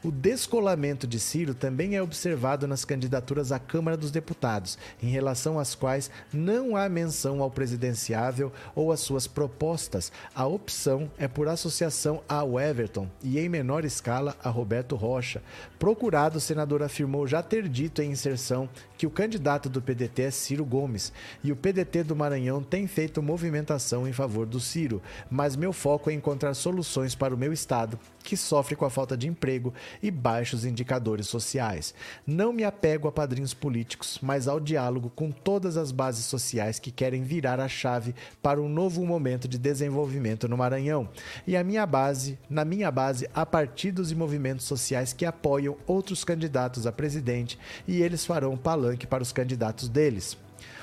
O descolamento de Ciro também é observado nas candidaturas à Câmara dos Deputados, em relação às quais não há menção ao presidenciável ou às suas propostas. A opção é por associação ao Everton e, em menor escala, a Roberto Rocha. Procurado, o senador afirmou já ter dito em inserção que o candidato do PDT é Ciro Gomes e o PDT do Maranhão tem feito movimentação em favor do Ciro, mas meu foco é encontrar soluções para o meu estado, que sofre com a falta de emprego e baixos indicadores sociais. Não me apego a padrinhos políticos, mas ao diálogo com todas as bases sociais que querem virar a chave para um novo momento de desenvolvimento no Maranhão. E a minha base, na minha base, há partidos e movimentos sociais que apoiam outros candidatos a presidente e eles farão palanque para os candidatos deles.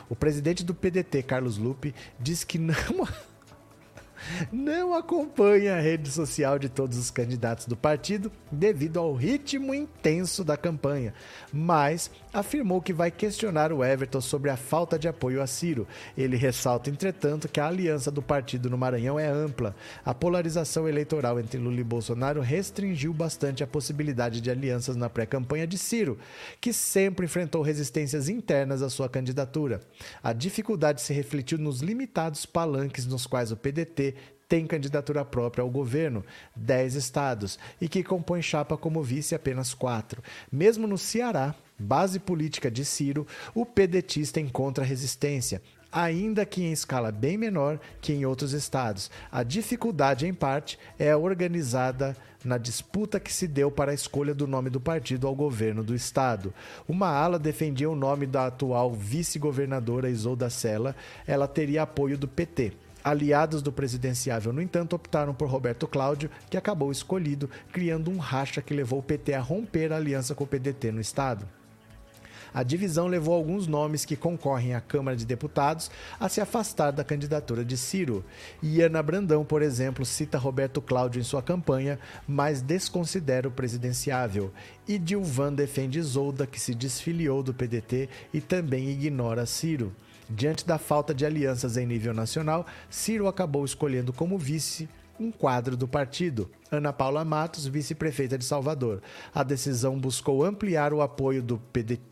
O presidente do PDT, Carlos Lupe, diz que não não acompanha a rede social de todos os candidatos do partido devido ao ritmo intenso da campanha, mas afirmou que vai questionar o Everton sobre a falta de apoio a Ciro. Ele ressalta, entretanto, que a aliança do partido no Maranhão é ampla. A polarização eleitoral entre Lula e Bolsonaro restringiu bastante a possibilidade de alianças na pré-campanha de Ciro, que sempre enfrentou resistências internas à sua candidatura. A dificuldade se refletiu nos limitados palanques nos quais o PDT tem candidatura própria ao governo, 10 estados, e que compõe chapa como vice apenas quatro. Mesmo no Ceará, base política de Ciro, o pedetista encontra resistência, ainda que em escala bem menor que em outros estados. A dificuldade, em parte, é organizada na disputa que se deu para a escolha do nome do partido ao governo do estado. Uma ala defendia o nome da atual vice-governadora Isolda Sela, ela teria apoio do PT. Aliados do presidenciável, no entanto, optaram por Roberto Cláudio, que acabou escolhido, criando um racha que levou o PT a romper a aliança com o PDT no estado. A divisão levou alguns nomes que concorrem à Câmara de Deputados a se afastar da candidatura de Ciro. Iana Brandão, por exemplo, cita Roberto Cláudio em sua campanha, mas desconsidera o presidenciável. E Dilvan defende Isolda, que se desfiliou do PDT e também ignora Ciro. Diante da falta de alianças em nível nacional, Ciro acabou escolhendo como vice um quadro do partido, Ana Paula Matos, vice-prefeita de Salvador. A decisão buscou ampliar o apoio do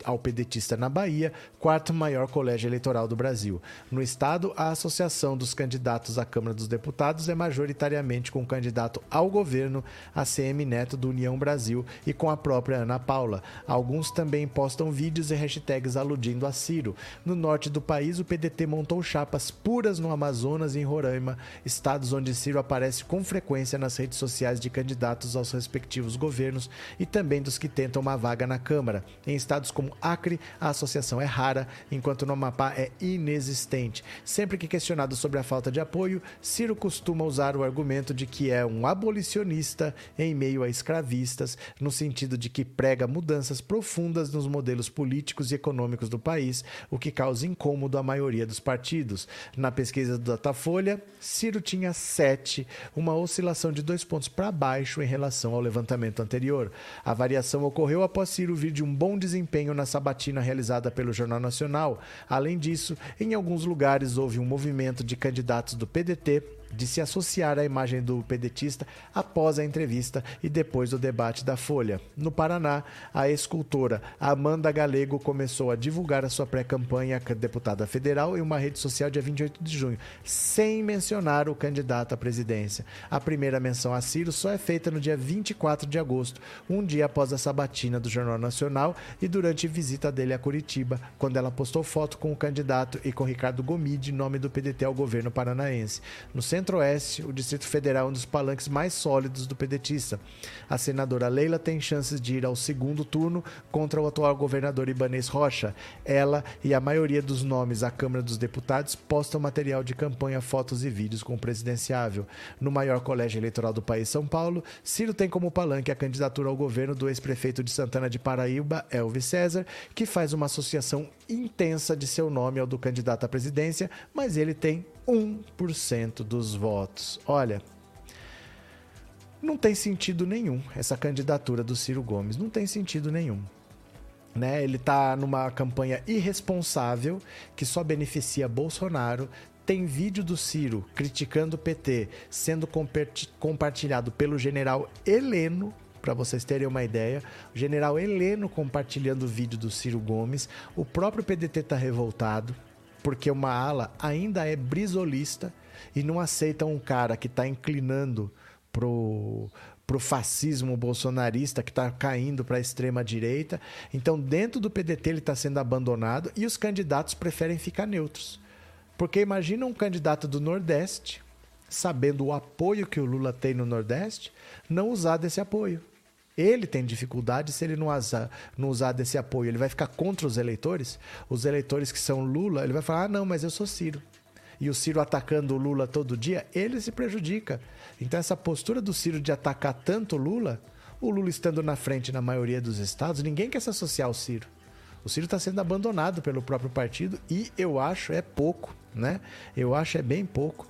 ao pedetista na Bahia, quarto maior colégio eleitoral do Brasil. No estado, a associação dos candidatos à Câmara dos Deputados é majoritariamente com o candidato ao governo, ACM Neto do União Brasil, e com a própria Ana Paula. Alguns também postam vídeos e hashtags aludindo a Ciro. No norte do país, o PDT montou chapas puras no Amazonas e em Roraima, estados onde Ciro aparece com frequência nas redes sociais de candidatos aos respectivos governos e também dos que tentam uma vaga na Câmara. Em estados como Acre, a associação é rara, enquanto no Amapá é inexistente. Sempre que questionado sobre a falta de apoio, Ciro costuma usar o argumento de que é um abolicionista em meio a escravistas, no sentido de que prega mudanças profundas nos modelos políticos e econômicos do país, o que causa incômodo à maioria dos partidos. Na pesquisa do Datafolha, Ciro tinha sete, uma oscilação de dois pontos para baixo em relação ao levantamento anterior. A variação ocorreu após Ciro vir de um bom desempenho na sabatina realizada pelo Jornal Nacional. Além disso, em alguns lugares houve um movimento de candidatos do PDT de se associar à imagem do pedetista após a entrevista e depois do debate da Folha. No Paraná, a escultora Amanda Galego começou a divulgar a sua pré-campanha deputada federal em uma rede social dia 28 de junho, sem mencionar o candidato à presidência. A primeira menção a Ciro só é feita no dia 24 de agosto, um dia após a sabatina do Jornal Nacional e durante visita dele a Curitiba, quando ela postou foto com o candidato e com Ricardo Gomide, nome do PDT ao governo paranaense. No centro Centro-Oeste, o Distrito Federal é um dos palanques mais sólidos do pedetista. A senadora Leila tem chances de ir ao segundo turno contra o atual governador Ibanês Rocha. Ela e a maioria dos nomes à Câmara dos Deputados postam material de campanha, fotos e vídeos com o presidenciável. No maior colégio eleitoral do país, São Paulo, Ciro tem como palanque a candidatura ao governo do ex-prefeito de Santana de Paraíba, Elvis César, que faz uma associação intensa de seu nome ao do candidato à presidência, mas ele tem 1% dos votos. Olha, não tem sentido nenhum essa candidatura do Ciro Gomes, não tem sentido nenhum. Né? Ele está numa campanha irresponsável que só beneficia Bolsonaro. Tem vídeo do Ciro criticando o PT sendo compartilhado pelo general Heleno, para vocês terem uma ideia. O general Heleno compartilhando o vídeo do Ciro Gomes. O próprio PDT está revoltado porque uma ala ainda é brisolista e não aceita um cara que está inclinando pro pro fascismo bolsonarista que está caindo para a extrema direita. Então, dentro do PDT ele está sendo abandonado e os candidatos preferem ficar neutros. Porque imagina um candidato do Nordeste, sabendo o apoio que o Lula tem no Nordeste, não usar desse apoio. Ele tem dificuldade se ele não usar, não usar desse apoio. Ele vai ficar contra os eleitores. Os eleitores que são Lula, ele vai falar: ah, não, mas eu sou Ciro. E o Ciro atacando o Lula todo dia, ele se prejudica. Então, essa postura do Ciro de atacar tanto o Lula, o Lula estando na frente na maioria dos estados, ninguém quer se associar ao Ciro. O Ciro está sendo abandonado pelo próprio partido e eu acho é pouco, né? Eu acho é bem pouco.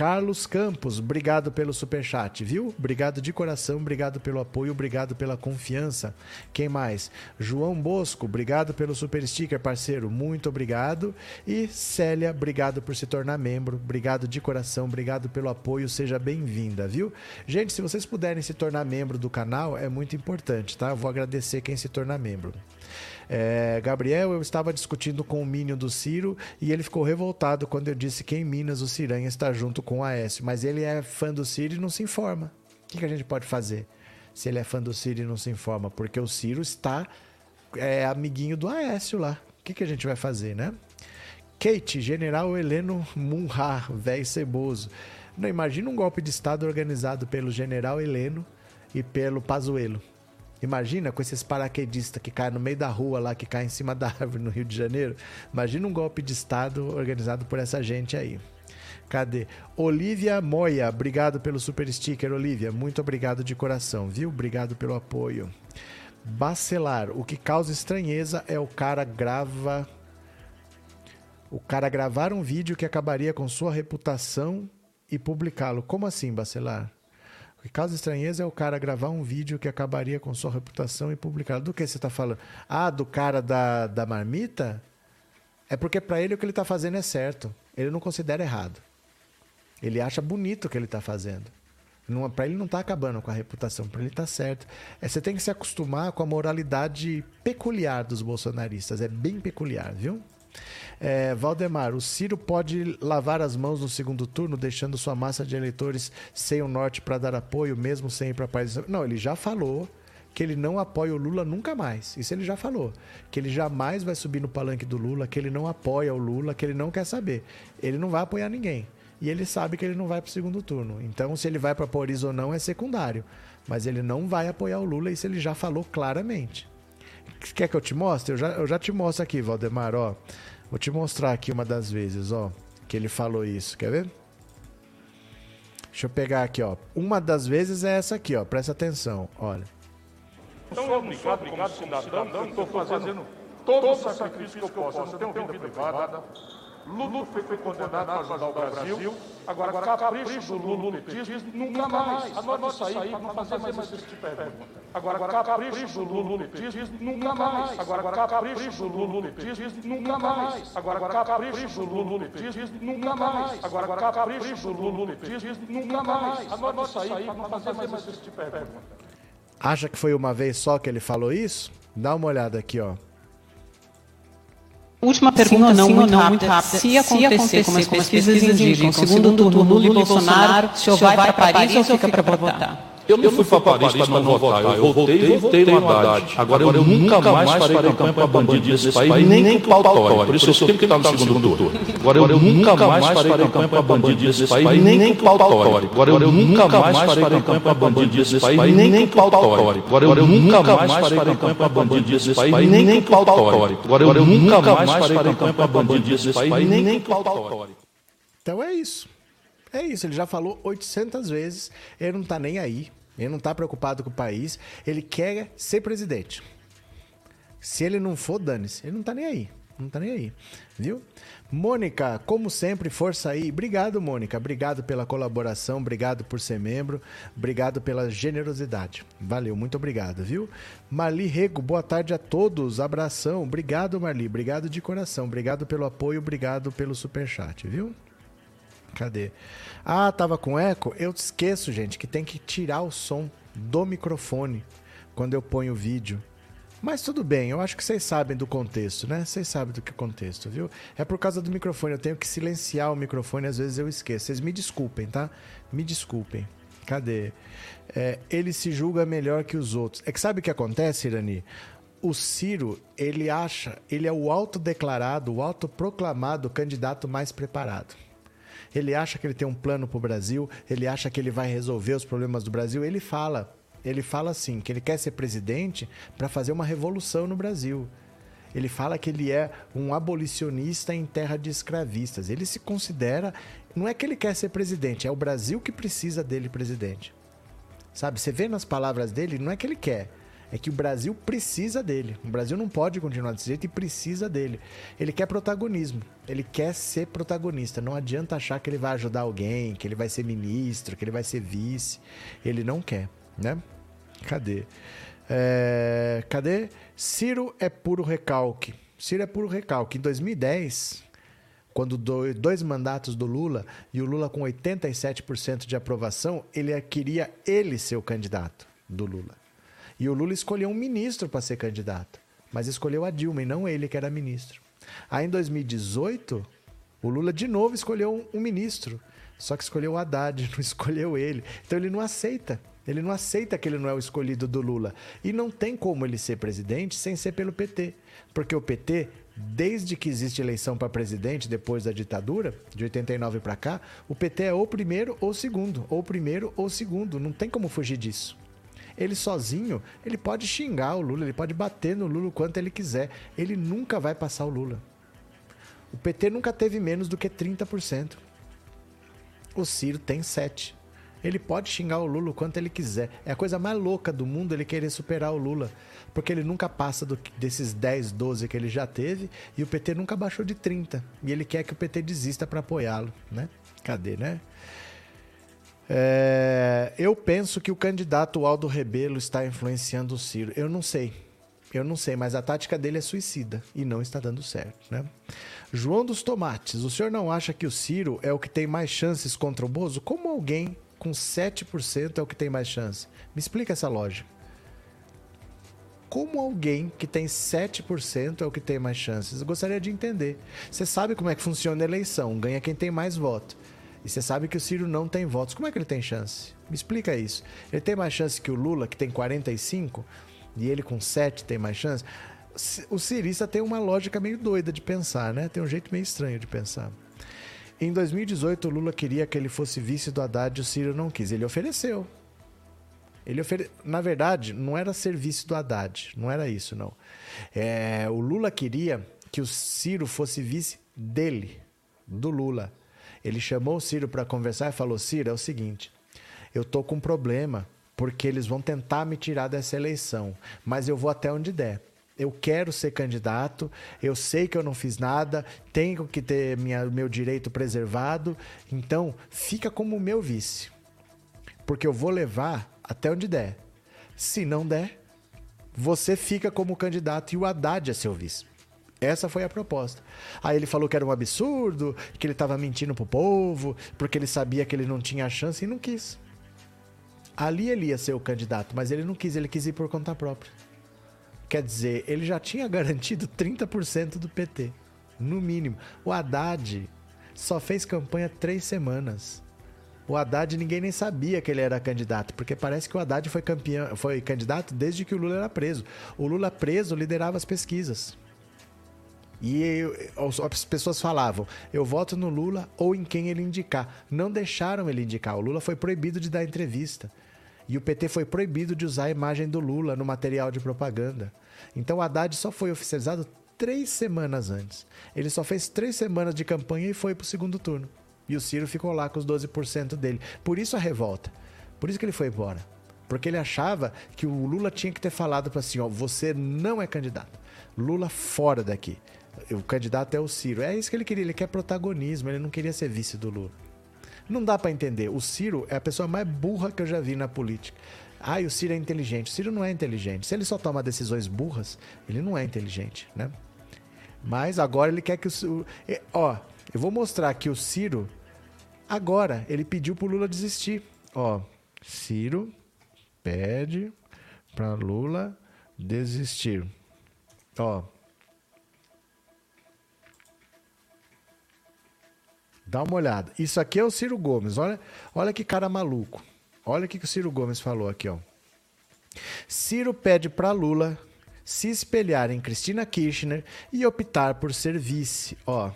Carlos Campos, obrigado pelo superchat, viu? Obrigado de coração, obrigado pelo apoio, obrigado pela confiança. Quem mais? João Bosco, obrigado pelo super sticker, parceiro, muito obrigado. E Célia, obrigado por se tornar membro, obrigado de coração, obrigado pelo apoio, seja bem-vinda, viu? Gente, se vocês puderem se tornar membro do canal, é muito importante, tá? Eu vou agradecer quem se tornar membro. É, Gabriel, eu estava discutindo com o Mínio do Ciro e ele ficou revoltado quando eu disse que em Minas o Ciranha está junto com o Aécio. Mas ele é fã do Ciro e não se informa. O que, que a gente pode fazer se ele é fã do Ciro e não se informa? Porque o Ciro está é, amiguinho do Aécio lá. O que, que a gente vai fazer, né? Kate, General Heleno Munha, velho ceboso. Não imagina um golpe de Estado organizado pelo General Heleno e pelo Pazuello. Imagina com esses paraquedistas que caem no meio da rua lá, que caem em cima da árvore no Rio de Janeiro. Imagina um golpe de Estado organizado por essa gente aí. Cadê? Olivia Moia, obrigado pelo super sticker, Olivia. Muito obrigado de coração, viu? Obrigado pelo apoio. Bacelar, o que causa estranheza é o cara grava. O cara gravar um vídeo que acabaria com sua reputação e publicá-lo. Como assim, Bacelar? O que causa estranheza é o cara gravar um vídeo que acabaria com sua reputação e publicar. Do que você está falando? Ah, do cara da, da marmita? É porque para ele o que ele está fazendo é certo. Ele não considera errado. Ele acha bonito o que ele está fazendo. Para ele não está acabando com a reputação, para ele está certo. É, você tem que se acostumar com a moralidade peculiar dos bolsonaristas. É bem peculiar, viu? É, Valdemar, o Ciro pode lavar as mãos no segundo turno, deixando sua massa de eleitores sem o norte para dar apoio, mesmo sem ir para País. Não, ele já falou que ele não apoia o Lula nunca mais. Isso ele já falou. Que ele jamais vai subir no palanque do Lula, que ele não apoia o Lula, que ele não quer saber. Ele não vai apoiar ninguém. E ele sabe que ele não vai para o segundo turno. Então, se ele vai para Paris ou não é secundário. Mas ele não vai apoiar o Lula, isso ele já falou claramente. Quer que eu te mostre? Eu já, eu já te mostro aqui, Valdemar, ó. Vou te mostrar aqui uma das vezes, ó, que ele falou isso. Quer ver? Deixa eu pegar aqui, ó. Uma das vezes é essa aqui, ó. Presta atenção, olha. Então, eu obrigado, obrigado, cidadão, estou fazendo todo o sacrifício que eu posso. Eu não tenho vida privada. Lula foi condenado para ajudar o Brasil. Agora, capricho do Lula petismo, nunca mais. Anote isso aí para não fazer mais esse tipo de pergunta. Agora, capricho do Lula petismo, nunca mais. Agora, capricho do Lula petismo, nunca mais. Agora, capricho do Lula petismo, nunca mais. Agora, capricho do Lula petismo, nunca mais. Anote isso aí para não fazer mais esse tipo de pergunta. Acha que foi uma vez só que ele falou isso? Dá uma olhada aqui, ó. Última pergunta, não, muito, não rápida. muito rápida. Se acontecer, se acontecer como as pesquisas indicam, segundo turno Lula e Bolsonaro, o senhor vai para Paris ou fica para votar? Eu não fui para Paris para não votar. Eu voltei e voltei no Haddad. Agora, eu nunca mais farei campanha para bandido nesse país, nem com pautório. Por isso eu tenho que estar no segundo turno. Agora, eu nunca mais farei campanha para bandido nesse país, nem com pautório. Agora, eu nunca mais farei campanha para bandido nesse país, nem com pautório. Agora, eu nunca mais farei campanha para bandido nesse país, nem com pautório. Agora, eu nunca mais farei campanha para bandido nesse país, nem com pautório. Então é isso. É isso, ele já falou 800 vezes, ele não tá nem aí. Ele não está preocupado com o país. Ele quer ser presidente. Se ele não for, dane-se. Ele não está nem aí. Não está nem aí. Viu? Mônica, como sempre, força aí. Obrigado, Mônica. Obrigado pela colaboração. Obrigado por ser membro. Obrigado pela generosidade. Valeu, muito obrigado, viu? Marli Rego, boa tarde a todos. Abração. Obrigado, Marli. Obrigado de coração. Obrigado pelo apoio. Obrigado pelo superchat, viu? Cadê? Ah, tava com eco? Eu esqueço, gente, que tem que tirar o som do microfone quando eu ponho o vídeo. Mas tudo bem, eu acho que vocês sabem do contexto, né? Vocês sabem do que é contexto, viu? É por causa do microfone, eu tenho que silenciar o microfone, às vezes eu esqueço. Vocês me desculpem, tá? Me desculpem. Cadê? É, ele se julga melhor que os outros. É que sabe o que acontece, Irani? O Ciro, ele acha, ele é o autodeclarado, o autoproclamado candidato mais preparado. Ele acha que ele tem um plano para o Brasil, ele acha que ele vai resolver os problemas do Brasil. Ele fala, ele fala assim, que ele quer ser presidente para fazer uma revolução no Brasil. Ele fala que ele é um abolicionista em terra de escravistas. Ele se considera. Não é que ele quer ser presidente, é o Brasil que precisa dele presidente. Sabe? Você vê nas palavras dele, não é que ele quer é que o Brasil precisa dele. O Brasil não pode continuar desse jeito e precisa dele. Ele quer protagonismo. Ele quer ser protagonista. Não adianta achar que ele vai ajudar alguém, que ele vai ser ministro, que ele vai ser vice. Ele não quer, né? Cadê? É... Cadê? Ciro é puro recalque. Ciro é puro recalque. Em 2010, quando dois mandatos do Lula e o Lula com 87% de aprovação, ele queria ele ser o candidato do Lula. E o Lula escolheu um ministro para ser candidato, mas escolheu a Dilma e não ele que era ministro. Aí em 2018, o Lula de novo escolheu um, ministro, só que escolheu o Haddad, não escolheu ele. Então ele não aceita. Ele não aceita que ele não é o escolhido do Lula. E não tem como ele ser presidente sem ser pelo PT. Porque o PT, desde que existe eleição para presidente, depois da ditadura, de 89 para cá, o PT é ou primeiro ou segundo. Ou primeiro ou segundo. Não tem como fugir disso. Ele sozinho, ele pode xingar o Lula, ele pode bater no Lula o quanto ele quiser. Ele nunca vai passar o Lula. O PT nunca teve menos do que 30%. O Ciro tem 7%. Ele pode xingar o Lula o quanto ele quiser. É a coisa mais louca do mundo ele querer superar o Lula. Porque ele nunca passa do, desses 10, 12 que ele já teve e o PT nunca baixou de 30. E ele quer que o PT desista para apoiá-lo, né? Cadê, né? É, eu penso que o candidato Aldo Rebelo está influenciando o Ciro. Eu não sei. Eu não sei, mas a tática dele é suicida e não está dando certo, né? João dos Tomates, o senhor não acha que o Ciro é o que tem mais chances contra o Bozo? Como alguém com 7% é o que tem mais chance? Me explica essa lógica. Como alguém que tem 7% é o que tem mais chances? Eu gostaria de entender. Você sabe como é que funciona a eleição, ganha quem tem mais voto. E você sabe que o Ciro não tem votos. Como é que ele tem chance? Me explica isso. Ele tem mais chance que o Lula, que tem 45, e ele com 7 tem mais chance? O cirista tem uma lógica meio doida de pensar, né? Tem um jeito meio estranho de pensar. Em 2018, o Lula queria que ele fosse vice do Haddad e o Ciro não quis. Ele ofereceu. Ele ofere... Na verdade, não era ser vice do Haddad. Não era isso, não. É... O Lula queria que o Ciro fosse vice dele, do Lula. Ele chamou o Ciro para conversar e falou: Ciro, é o seguinte, eu tô com um problema porque eles vão tentar me tirar dessa eleição, mas eu vou até onde der. Eu quero ser candidato, eu sei que eu não fiz nada, tenho que ter minha, meu direito preservado, então fica como meu vice. Porque eu vou levar até onde der. Se não der, você fica como candidato e o Haddad é seu vice. Essa foi a proposta. Aí ele falou que era um absurdo, que ele estava mentindo pro povo, porque ele sabia que ele não tinha chance e não quis. Ali ele ia ser o candidato, mas ele não quis, ele quis ir por conta própria. Quer dizer, ele já tinha garantido 30% do PT, no mínimo. O Haddad só fez campanha três semanas. O Haddad ninguém nem sabia que ele era candidato, porque parece que o Haddad foi campeão, foi candidato desde que o Lula era preso. O Lula preso liderava as pesquisas. E eu- as pessoas falavam: eu voto no Lula ou em quem ele indicar. Não deixaram ele indicar. O Lula foi proibido de dar entrevista. E o PT foi proibido de usar a imagem do Lula no material de propaganda. Então o Haddad só foi oficializado três semanas antes. Ele só fez três semanas de campanha e foi para o segundo turno. E o Ciro ficou lá com os 12% dele. Por isso a revolta. Por isso que ele foi embora. Porque ele achava que o Lula tinha que ter falado para assim, ó, você não é candidato. Lula fora daqui. O candidato é o Ciro. É isso que ele queria, ele quer protagonismo, ele não queria ser vice do Lula. Não dá para entender. O Ciro é a pessoa mais burra que eu já vi na política. Ah, o Ciro é inteligente. O Ciro não é inteligente. Se ele só toma decisões burras, ele não é inteligente, né? Mas agora ele quer que o Ó, eu vou mostrar que o Ciro agora ele pediu pro Lula desistir. Ó, Ciro pede para Lula desistir. Ó. Dá uma olhada. Isso aqui é o Ciro Gomes. Olha, olha que cara maluco. Olha o que o Ciro Gomes falou aqui, ó. Ciro pede para Lula se espelhar em Cristina Kirchner e optar por ser vice. Ó,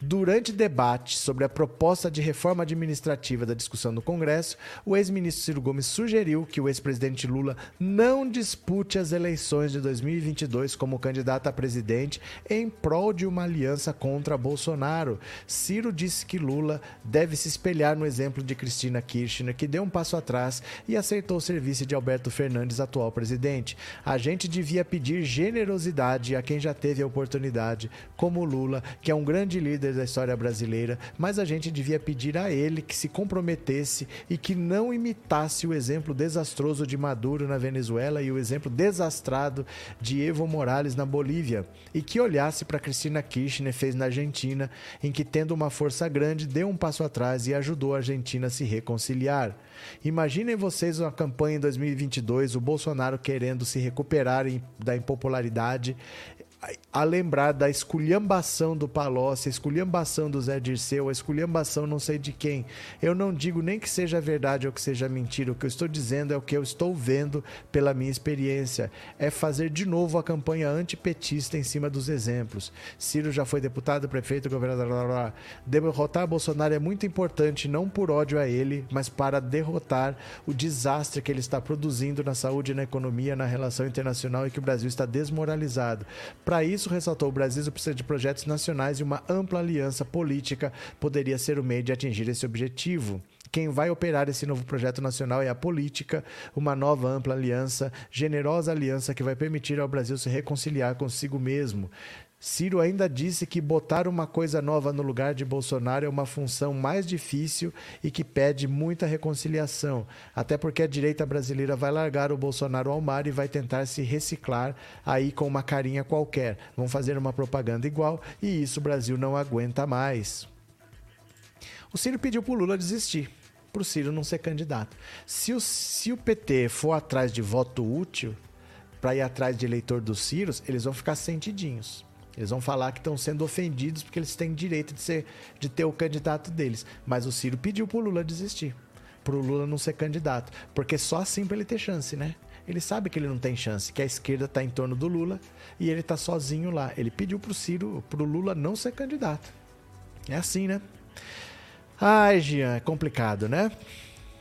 Durante debate sobre a proposta de reforma administrativa da discussão no Congresso, o ex-ministro Ciro Gomes sugeriu que o ex-presidente Lula não dispute as eleições de 2022 como candidato a presidente em prol de uma aliança contra Bolsonaro. Ciro disse que Lula deve se espelhar no exemplo de Cristina Kirchner, que deu um passo atrás e aceitou o serviço de Alberto Fernandes, atual presidente. A gente devia pedir generosidade a quem já teve a oportunidade, como Lula, que é um grande líder da história brasileira, mas a gente devia pedir a ele que se comprometesse e que não imitasse o exemplo desastroso de Maduro na Venezuela e o exemplo desastrado de Evo Morales na Bolívia, e que olhasse para Cristina Kirchner fez na Argentina, em que tendo uma força grande deu um passo atrás e ajudou a Argentina a se reconciliar. Imaginem vocês uma campanha em 2022, o Bolsonaro querendo se recuperar da impopularidade a lembrar da esculhambação do Palocci, a esculhambação do Zé Dirceu, a esculhambação não sei de quem. Eu não digo nem que seja verdade ou que seja mentira. O que eu estou dizendo é o que eu estou vendo pela minha experiência. É fazer de novo a campanha antipetista em cima dos exemplos. Ciro já foi deputado, prefeito, governador. Blá, blá. Derrotar Bolsonaro é muito importante, não por ódio a ele, mas para derrotar o desastre que ele está produzindo na saúde na economia, na relação internacional e que o Brasil está desmoralizado. Para isso, ressaltou, o Brasil precisa de projetos nacionais e uma ampla aliança política poderia ser o meio de atingir esse objetivo. Quem vai operar esse novo projeto nacional é a política, uma nova ampla aliança, generosa aliança que vai permitir ao Brasil se reconciliar consigo mesmo. Ciro ainda disse que botar uma coisa nova no lugar de Bolsonaro é uma função mais difícil e que pede muita reconciliação, até porque a direita brasileira vai largar o Bolsonaro ao mar e vai tentar se reciclar aí com uma carinha qualquer. Vão fazer uma propaganda igual e isso o Brasil não aguenta mais. O Ciro pediu pro Lula desistir, pro Ciro não ser candidato. Se o, se o PT for atrás de voto útil para ir atrás de eleitor dos Ciros, eles vão ficar sentidinhos. Eles vão falar que estão sendo ofendidos porque eles têm direito de, ser, de ter o candidato deles. Mas o Ciro pediu pro Lula desistir. Pro Lula não ser candidato. Porque só assim pra ele ter chance, né? Ele sabe que ele não tem chance, que a esquerda tá em torno do Lula e ele tá sozinho lá. Ele pediu pro Ciro, pro Lula não ser candidato. É assim, né? Ai, Jean, é complicado, né?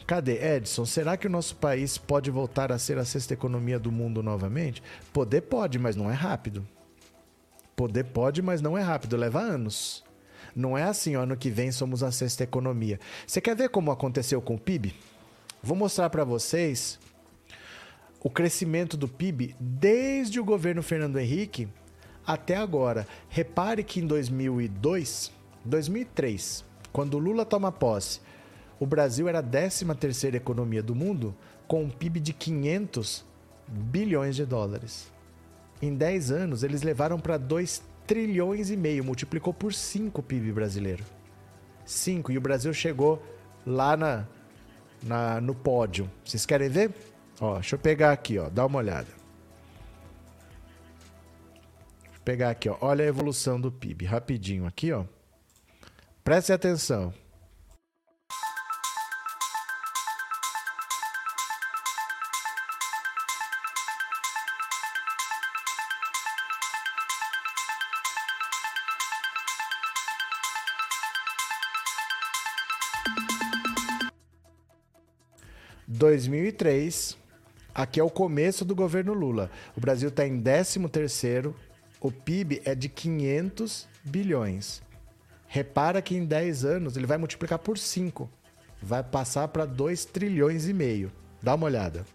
Cadê? Edson, será que o nosso país pode voltar a ser a sexta economia do mundo novamente? Poder pode, mas não é rápido. Poder pode, mas não é rápido, leva anos. Não é assim, ó, ano que vem somos a sexta economia. Você quer ver como aconteceu com o PIB? Vou mostrar para vocês o crescimento do PIB desde o governo Fernando Henrique até agora. Repare que em 2002, 2003, quando Lula toma posse, o Brasil era a 13ª economia do mundo com um PIB de 500 bilhões de dólares. Em 10 anos, eles levaram para 2 trilhões e meio, multiplicou por 5 o PIB brasileiro. 5, e o Brasil chegou lá na, na, no pódio. Vocês querem ver? Ó, deixa eu pegar aqui, ó, dá uma olhada. Deixa eu pegar aqui, ó. Olha a evolução do PIB, rapidinho aqui, ó. Preste atenção. 2003, aqui é o começo do governo Lula. O Brasil está em 13º, o PIB é de 500 bilhões. Repara que em 10 anos ele vai multiplicar por 5. Vai passar para 2 trilhões e meio. Dá uma olhada.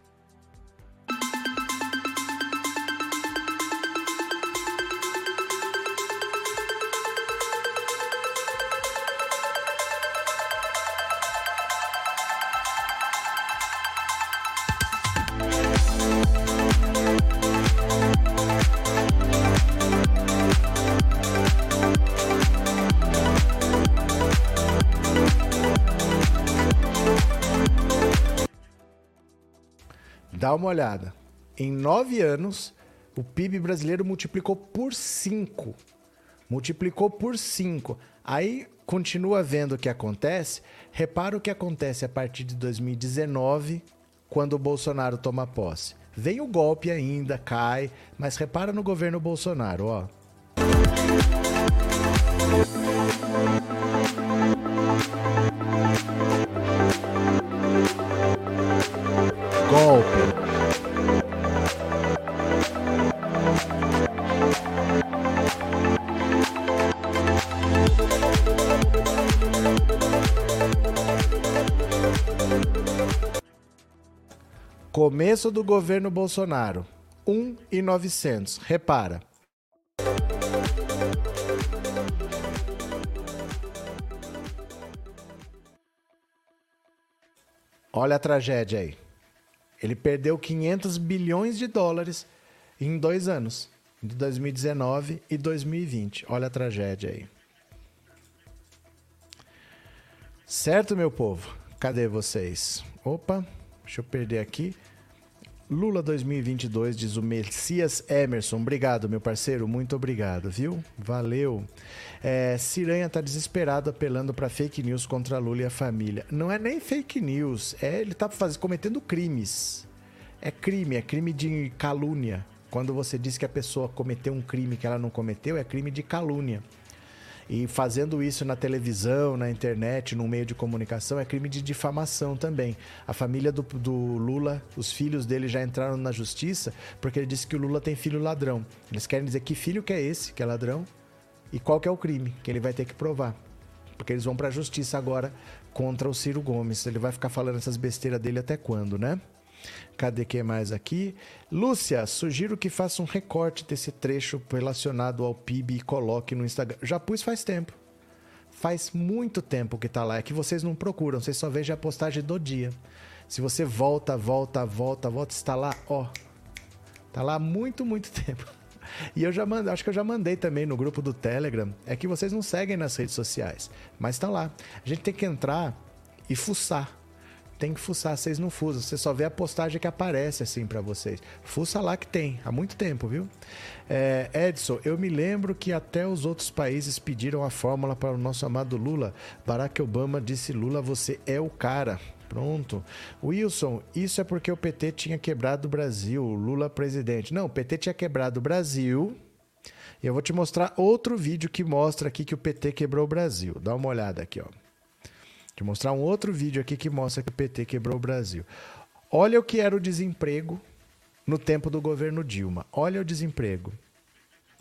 Olhada. Em nove anos, o PIB brasileiro multiplicou por cinco. Multiplicou por cinco. Aí continua vendo o que acontece. Repara o que acontece a partir de 2019, quando o Bolsonaro toma posse. Vem o golpe ainda, cai, mas repara no governo Bolsonaro, ó. Começo do governo Bolsonaro, 1,900. Repara. Olha a tragédia aí. Ele perdeu 500 bilhões de dólares em dois anos, de 2019 e 2020. Olha a tragédia aí. Certo, meu povo? Cadê vocês? Opa, deixa eu perder aqui. Lula 2022, diz o Messias Emerson. Obrigado, meu parceiro. Muito obrigado, viu? Valeu. É, Ciranha tá desesperado apelando para fake news contra Lula e a família. Não é nem fake news, é ele tá faz, cometendo crimes. É crime, é crime de calúnia. Quando você diz que a pessoa cometeu um crime que ela não cometeu, é crime de calúnia. E fazendo isso na televisão, na internet, no meio de comunicação, é crime de difamação também. A família do, do, Lula, os filhos dele já entraram na justiça porque ele disse que o Lula tem filho ladrão. Eles querem dizer que filho que é esse, que é ladrão, e qual que é o crime que ele vai ter que provar. Porque eles vão para a justiça agora contra o Ciro Gomes. Ele vai ficar falando essas besteiras dele até quando, né? Cadê que mais aqui? Lúcia, sugiro que faça um recorte desse trecho relacionado ao PIB e coloque no Instagram. Já pus faz tempo. Faz muito tempo que tá lá. É que vocês não procuram, vocês só veem a postagem do dia. Se você volta, volta, volta, volta, está lá, ó. Tá lá há muito, muito tempo. E eu já mandei, acho que eu já mandei também no grupo do Telegram. É que vocês não seguem nas redes sociais, mas estão lá. A gente tem que entrar e fuçar tem que fuçar, vocês não fuçam, você só vê a postagem que aparece assim para vocês. Fuça lá que tem, há muito tempo, viu? É, Edson, eu me lembro que até os outros países pediram a fórmula para o nosso amado Lula. Barack Obama disse: Lula, você é o cara. Pronto. Wilson, isso é porque o PT tinha quebrado o Brasil, Lula presidente. Não, o PT tinha quebrado o Brasil. E eu vou te mostrar outro vídeo que mostra aqui que o PT quebrou o Brasil. Dá uma olhada aqui, ó. Vou mostrar um outro vídeo aqui que mostra que o PT quebrou o Brasil. Olha o que era o desemprego no tempo do governo Dilma. Olha o desemprego.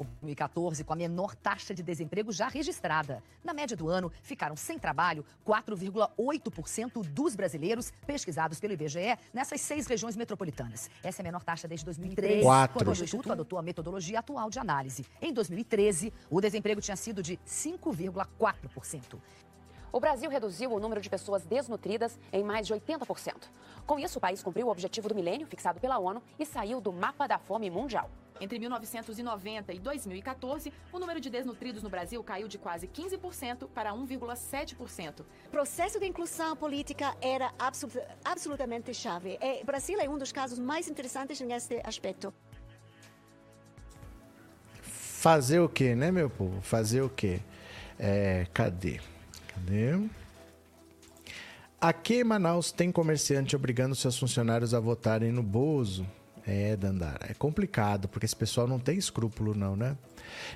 2014, com a menor taxa de desemprego já registrada. Na média do ano, ficaram sem trabalho 4,8% dos brasileiros pesquisados pelo IBGE nessas seis regiões metropolitanas. Essa é a menor taxa desde 2013, Quatro. quando o Instituto adotou a metodologia atual de análise. Em 2013, o desemprego tinha sido de 5,4%. O Brasil reduziu o número de pessoas desnutridas em mais de 80%. Com isso, o país cumpriu o objetivo do milênio fixado pela ONU e saiu do mapa da fome mundial. Entre 1990 e 2014, o número de desnutridos no Brasil caiu de quase 15% para 1,7%. O processo de inclusão política era absolut absolutamente chave. O Brasil é um dos casos mais interessantes nesse aspecto. Fazer o quê, né, meu povo? Fazer o quê? É, cadê? Cadê? Aqui em Manaus tem comerciante obrigando seus funcionários a votarem no Bozo. É, Dandara, é complicado, porque esse pessoal não tem escrúpulo, não, né?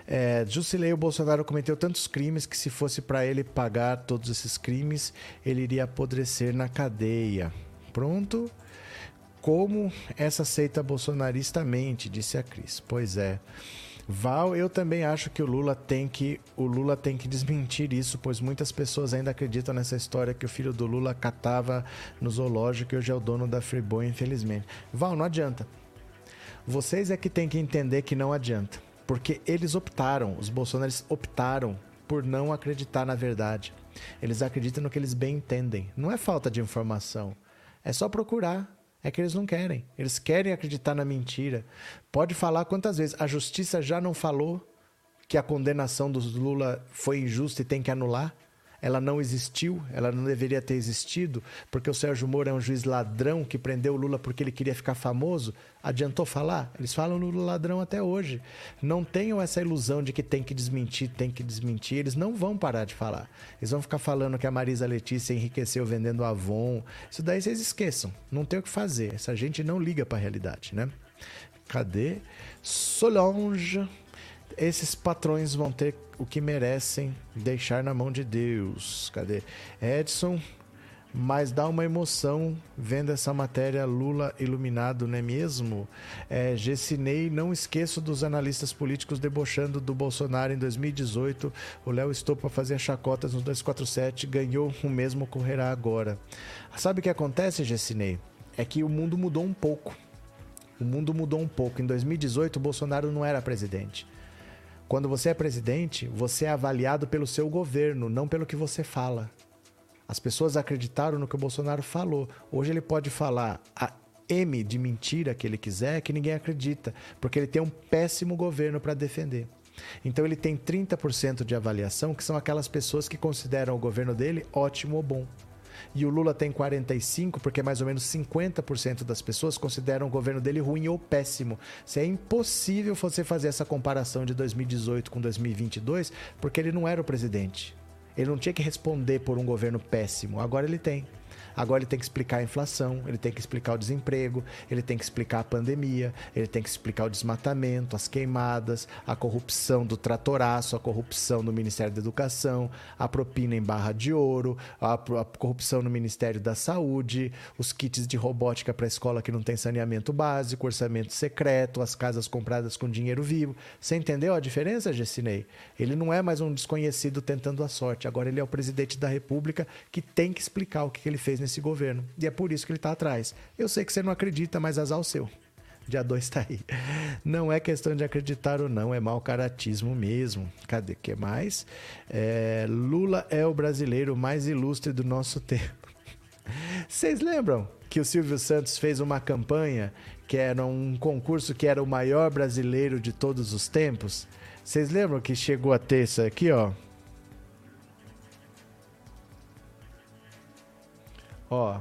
É, Jusilei, o Bolsonaro cometeu tantos crimes que se fosse para ele pagar todos esses crimes, ele iria apodrecer na cadeia. Pronto. Como essa seita bolsonarista mente, disse a Cris. Pois é. Val, eu também acho que o Lula tem que o Lula tem que desmentir isso, pois muitas pessoas ainda acreditam nessa história que o filho do Lula catava no zoológico e hoje é o dono da Friboi, infelizmente. Val, não adianta. Vocês é que tem que entender que não adianta, porque eles optaram, os bolsonaristas optaram por não acreditar na verdade. Eles acreditam no que eles bem entendem. Não é falta de informação. É só procurar. É que eles não querem. Eles querem acreditar na mentira. Pode falar quantas vezes. A justiça já não falou que a condenação dos Lula foi injusta e tem que anular? Ela não existiu, ela não deveria ter existido, porque o Sérgio Moro é um juiz ladrão que prendeu o Lula porque ele queria ficar famoso. Adiantou falar? Eles falam Lula ladrão até hoje. Não tenham essa ilusão de que tem que desmentir, tem que desmentir. Eles não vão parar de falar. Eles vão ficar falando que a Marisa Letícia enriqueceu vendendo Avon. Isso daí vocês esqueçam. Não tem o que fazer. Essa gente não liga para a realidade, né? Cadê? Solange esses patrões vão ter o que merecem deixar na mão de Deus. Cadê? Edson, mas dá uma emoção vendo essa matéria Lula iluminado, não é mesmo? É, Gessinei, não esqueço dos analistas políticos debochando do Bolsonaro em 2018. O Léo Estopa fazia chacotas no 247, ganhou o mesmo correrá agora. Sabe o que acontece, Gessinei? É que o mundo mudou um pouco. O mundo mudou um pouco. Em 2018, o Bolsonaro não era presidente. Quando você é presidente, você é avaliado pelo seu governo, não pelo que você fala. As pessoas acreditaram no que o Bolsonaro falou. Hoje ele pode falar a M de mentira que ele quiser, que ninguém acredita, porque ele tem um péssimo governo para defender. Então ele tem 30% de avaliação, que são aquelas pessoas que consideram o governo dele ótimo ou bom e o Lula tem 45, porque mais ou menos 50% das pessoas consideram o governo dele ruim ou péssimo. Se é impossível você fazer essa comparação de 2018 com 2022, porque ele não era o presidente. Ele não tinha que responder por um governo péssimo. Agora ele tem. Agora ele tem que explicar a inflação, ele tem que explicar o desemprego, ele tem que explicar a pandemia, ele tem que explicar o desmatamento, as queimadas, a corrupção do tratoraço, a corrupção no Ministério da Educação, a propina em barra de ouro, a, a corrupção no Ministério da Saúde, os kits de robótica para escola que não tem saneamento básico, orçamento secreto, as casas compradas com dinheiro vivo. Você entendeu a diferença, Gessinei? Ele não é mais um desconhecido tentando a sorte, agora ele é o presidente da República que tem que explicar o que, que ele fez nesse governo. E é por isso que ele está atrás. Eu sei que você não acredita, mas azar o seu. Dia 2 está aí. Não é questão de acreditar ou não, é mau caratismo mesmo. Cadê que mais? É, Lula é o brasileiro mais ilustre do nosso tempo. Vocês lembram que o Silvio Santos fez uma campanha que era um concurso que era o maior brasileiro de todos os tempos? Vocês lembram que chegou a ter isso aqui, ó? Ó,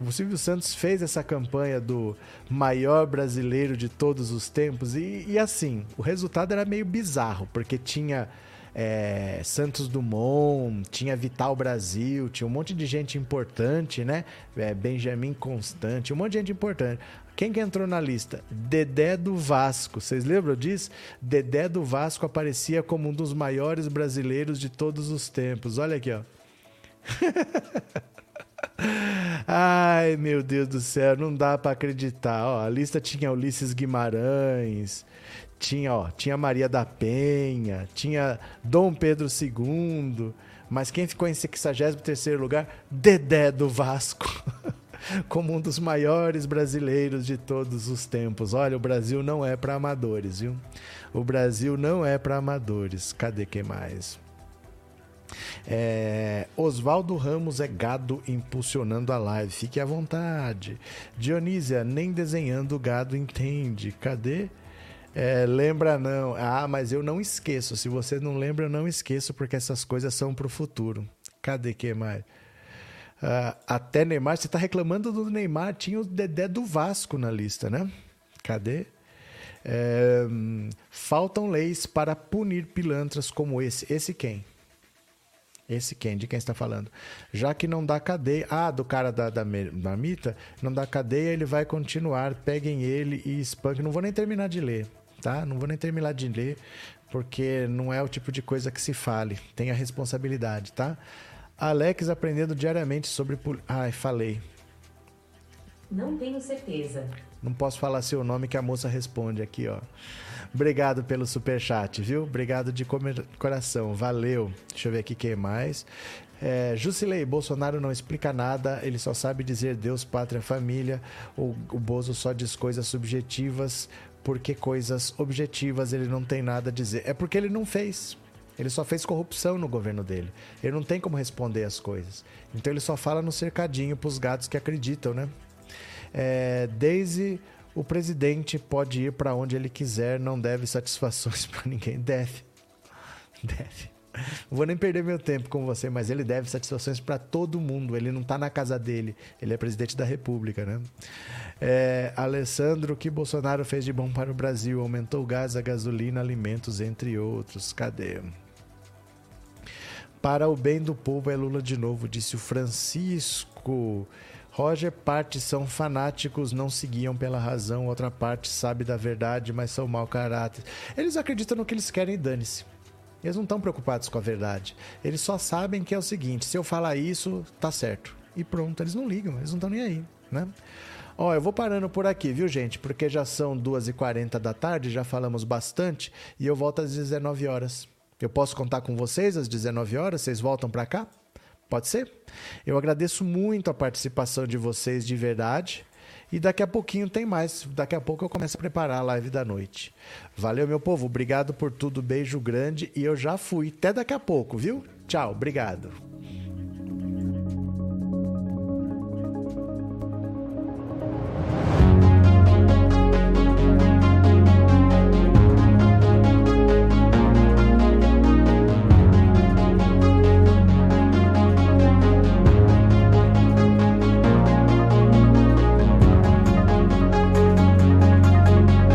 o Silvio Santos fez essa campanha do maior brasileiro de todos os tempos e, e assim, o resultado era meio bizarro, porque tinha é, Santos Dumont, tinha Vital Brasil, tinha um monte de gente importante, né? É, Benjamin Constante, um monte de gente importante. Quem que entrou na lista? Dedé do Vasco. Vocês lembram disso? Dedé do Vasco aparecia como um dos maiores brasileiros de todos os tempos. Olha aqui, ó. Ai, meu Deus do céu, não dá para acreditar. Ó, a lista tinha Ulisses Guimarães, tinha, ó, tinha Maria da Penha, tinha Dom Pedro II, mas quem ficou em 63º lugar? Dedé do Vasco. Como um dos maiores brasileiros de todos os tempos. Olha, o Brasil não é para amadores, viu? O Brasil não é para amadores. Cadê que mais? É, Oswaldo Ramos é gado impulsionando a live. Fique à vontade. Dionísia, nem desenhando gado entende. Cadê? É, lembra não. Ah, mas eu não esqueço. Se você não lembra, eu não esqueço, porque essas coisas são pro futuro. Cadê que mais? Ah, até Neymar, você está reclamando do Neymar, tinha o Dedé do Vasco na lista, né? Cadê? É, faltam leis para punir pilantras como esse. Esse quem? Esse quem? De quem está falando? Já que não dá cadeia. Ah, do cara da, da marmita? Não dá cadeia, ele vai continuar. Peguem ele e espanquem. Não vou nem terminar de ler, tá? Não vou nem terminar de ler, porque não é o tipo de coisa que se fale. Tem a responsabilidade, tá? Alex aprendendo diariamente sobre. Ai, falei. Não tenho certeza. Não posso falar seu nome que a moça responde aqui, ó. Obrigado pelo super chat, viu? Obrigado de coração. Valeu. Deixa eu ver aqui quem mais. É, Jusilei, Bolsonaro não explica nada, ele só sabe dizer Deus, pátria, família. O, o Bozo só diz coisas subjetivas, porque coisas objetivas ele não tem nada a dizer. É porque ele não fez. Ele só fez corrupção no governo dele. Ele não tem como responder as coisas. Então ele só fala no cercadinho pros gatos que acreditam, né? É, Daisy, o presidente pode ir para onde ele quiser, não deve satisfações para ninguém. Deve. Deve. Vou nem perder meu tempo com você, mas ele deve satisfações para todo mundo. Ele não tá na casa dele. Ele é presidente da República, né? É, Alessandro, o que Bolsonaro fez de bom para o Brasil? Aumentou o gás, a gasolina, alimentos, entre outros. Cadê? Para o bem do povo é Lula de novo, disse o Francisco. Roger, parte são fanáticos, não seguiam pela razão, outra parte sabe da verdade, mas são mau caráter. Eles acreditam no que eles querem e dane-se. Eles não estão preocupados com a verdade. Eles só sabem que é o seguinte: se eu falar isso, tá certo. E pronto, eles não ligam, eles não estão nem aí, né? Ó, eu vou parando por aqui, viu, gente? Porque já são 2h40 da tarde, já falamos bastante, e eu volto às 19 horas. Eu posso contar com vocês às 19 horas? Vocês voltam para cá? Pode ser? Eu agradeço muito a participação de vocês de verdade. E daqui a pouquinho tem mais. Daqui a pouco eu começo a preparar a live da noite. Valeu, meu povo. Obrigado por tudo. Beijo grande. E eu já fui. Até daqui a pouco, viu? Tchau. Obrigado.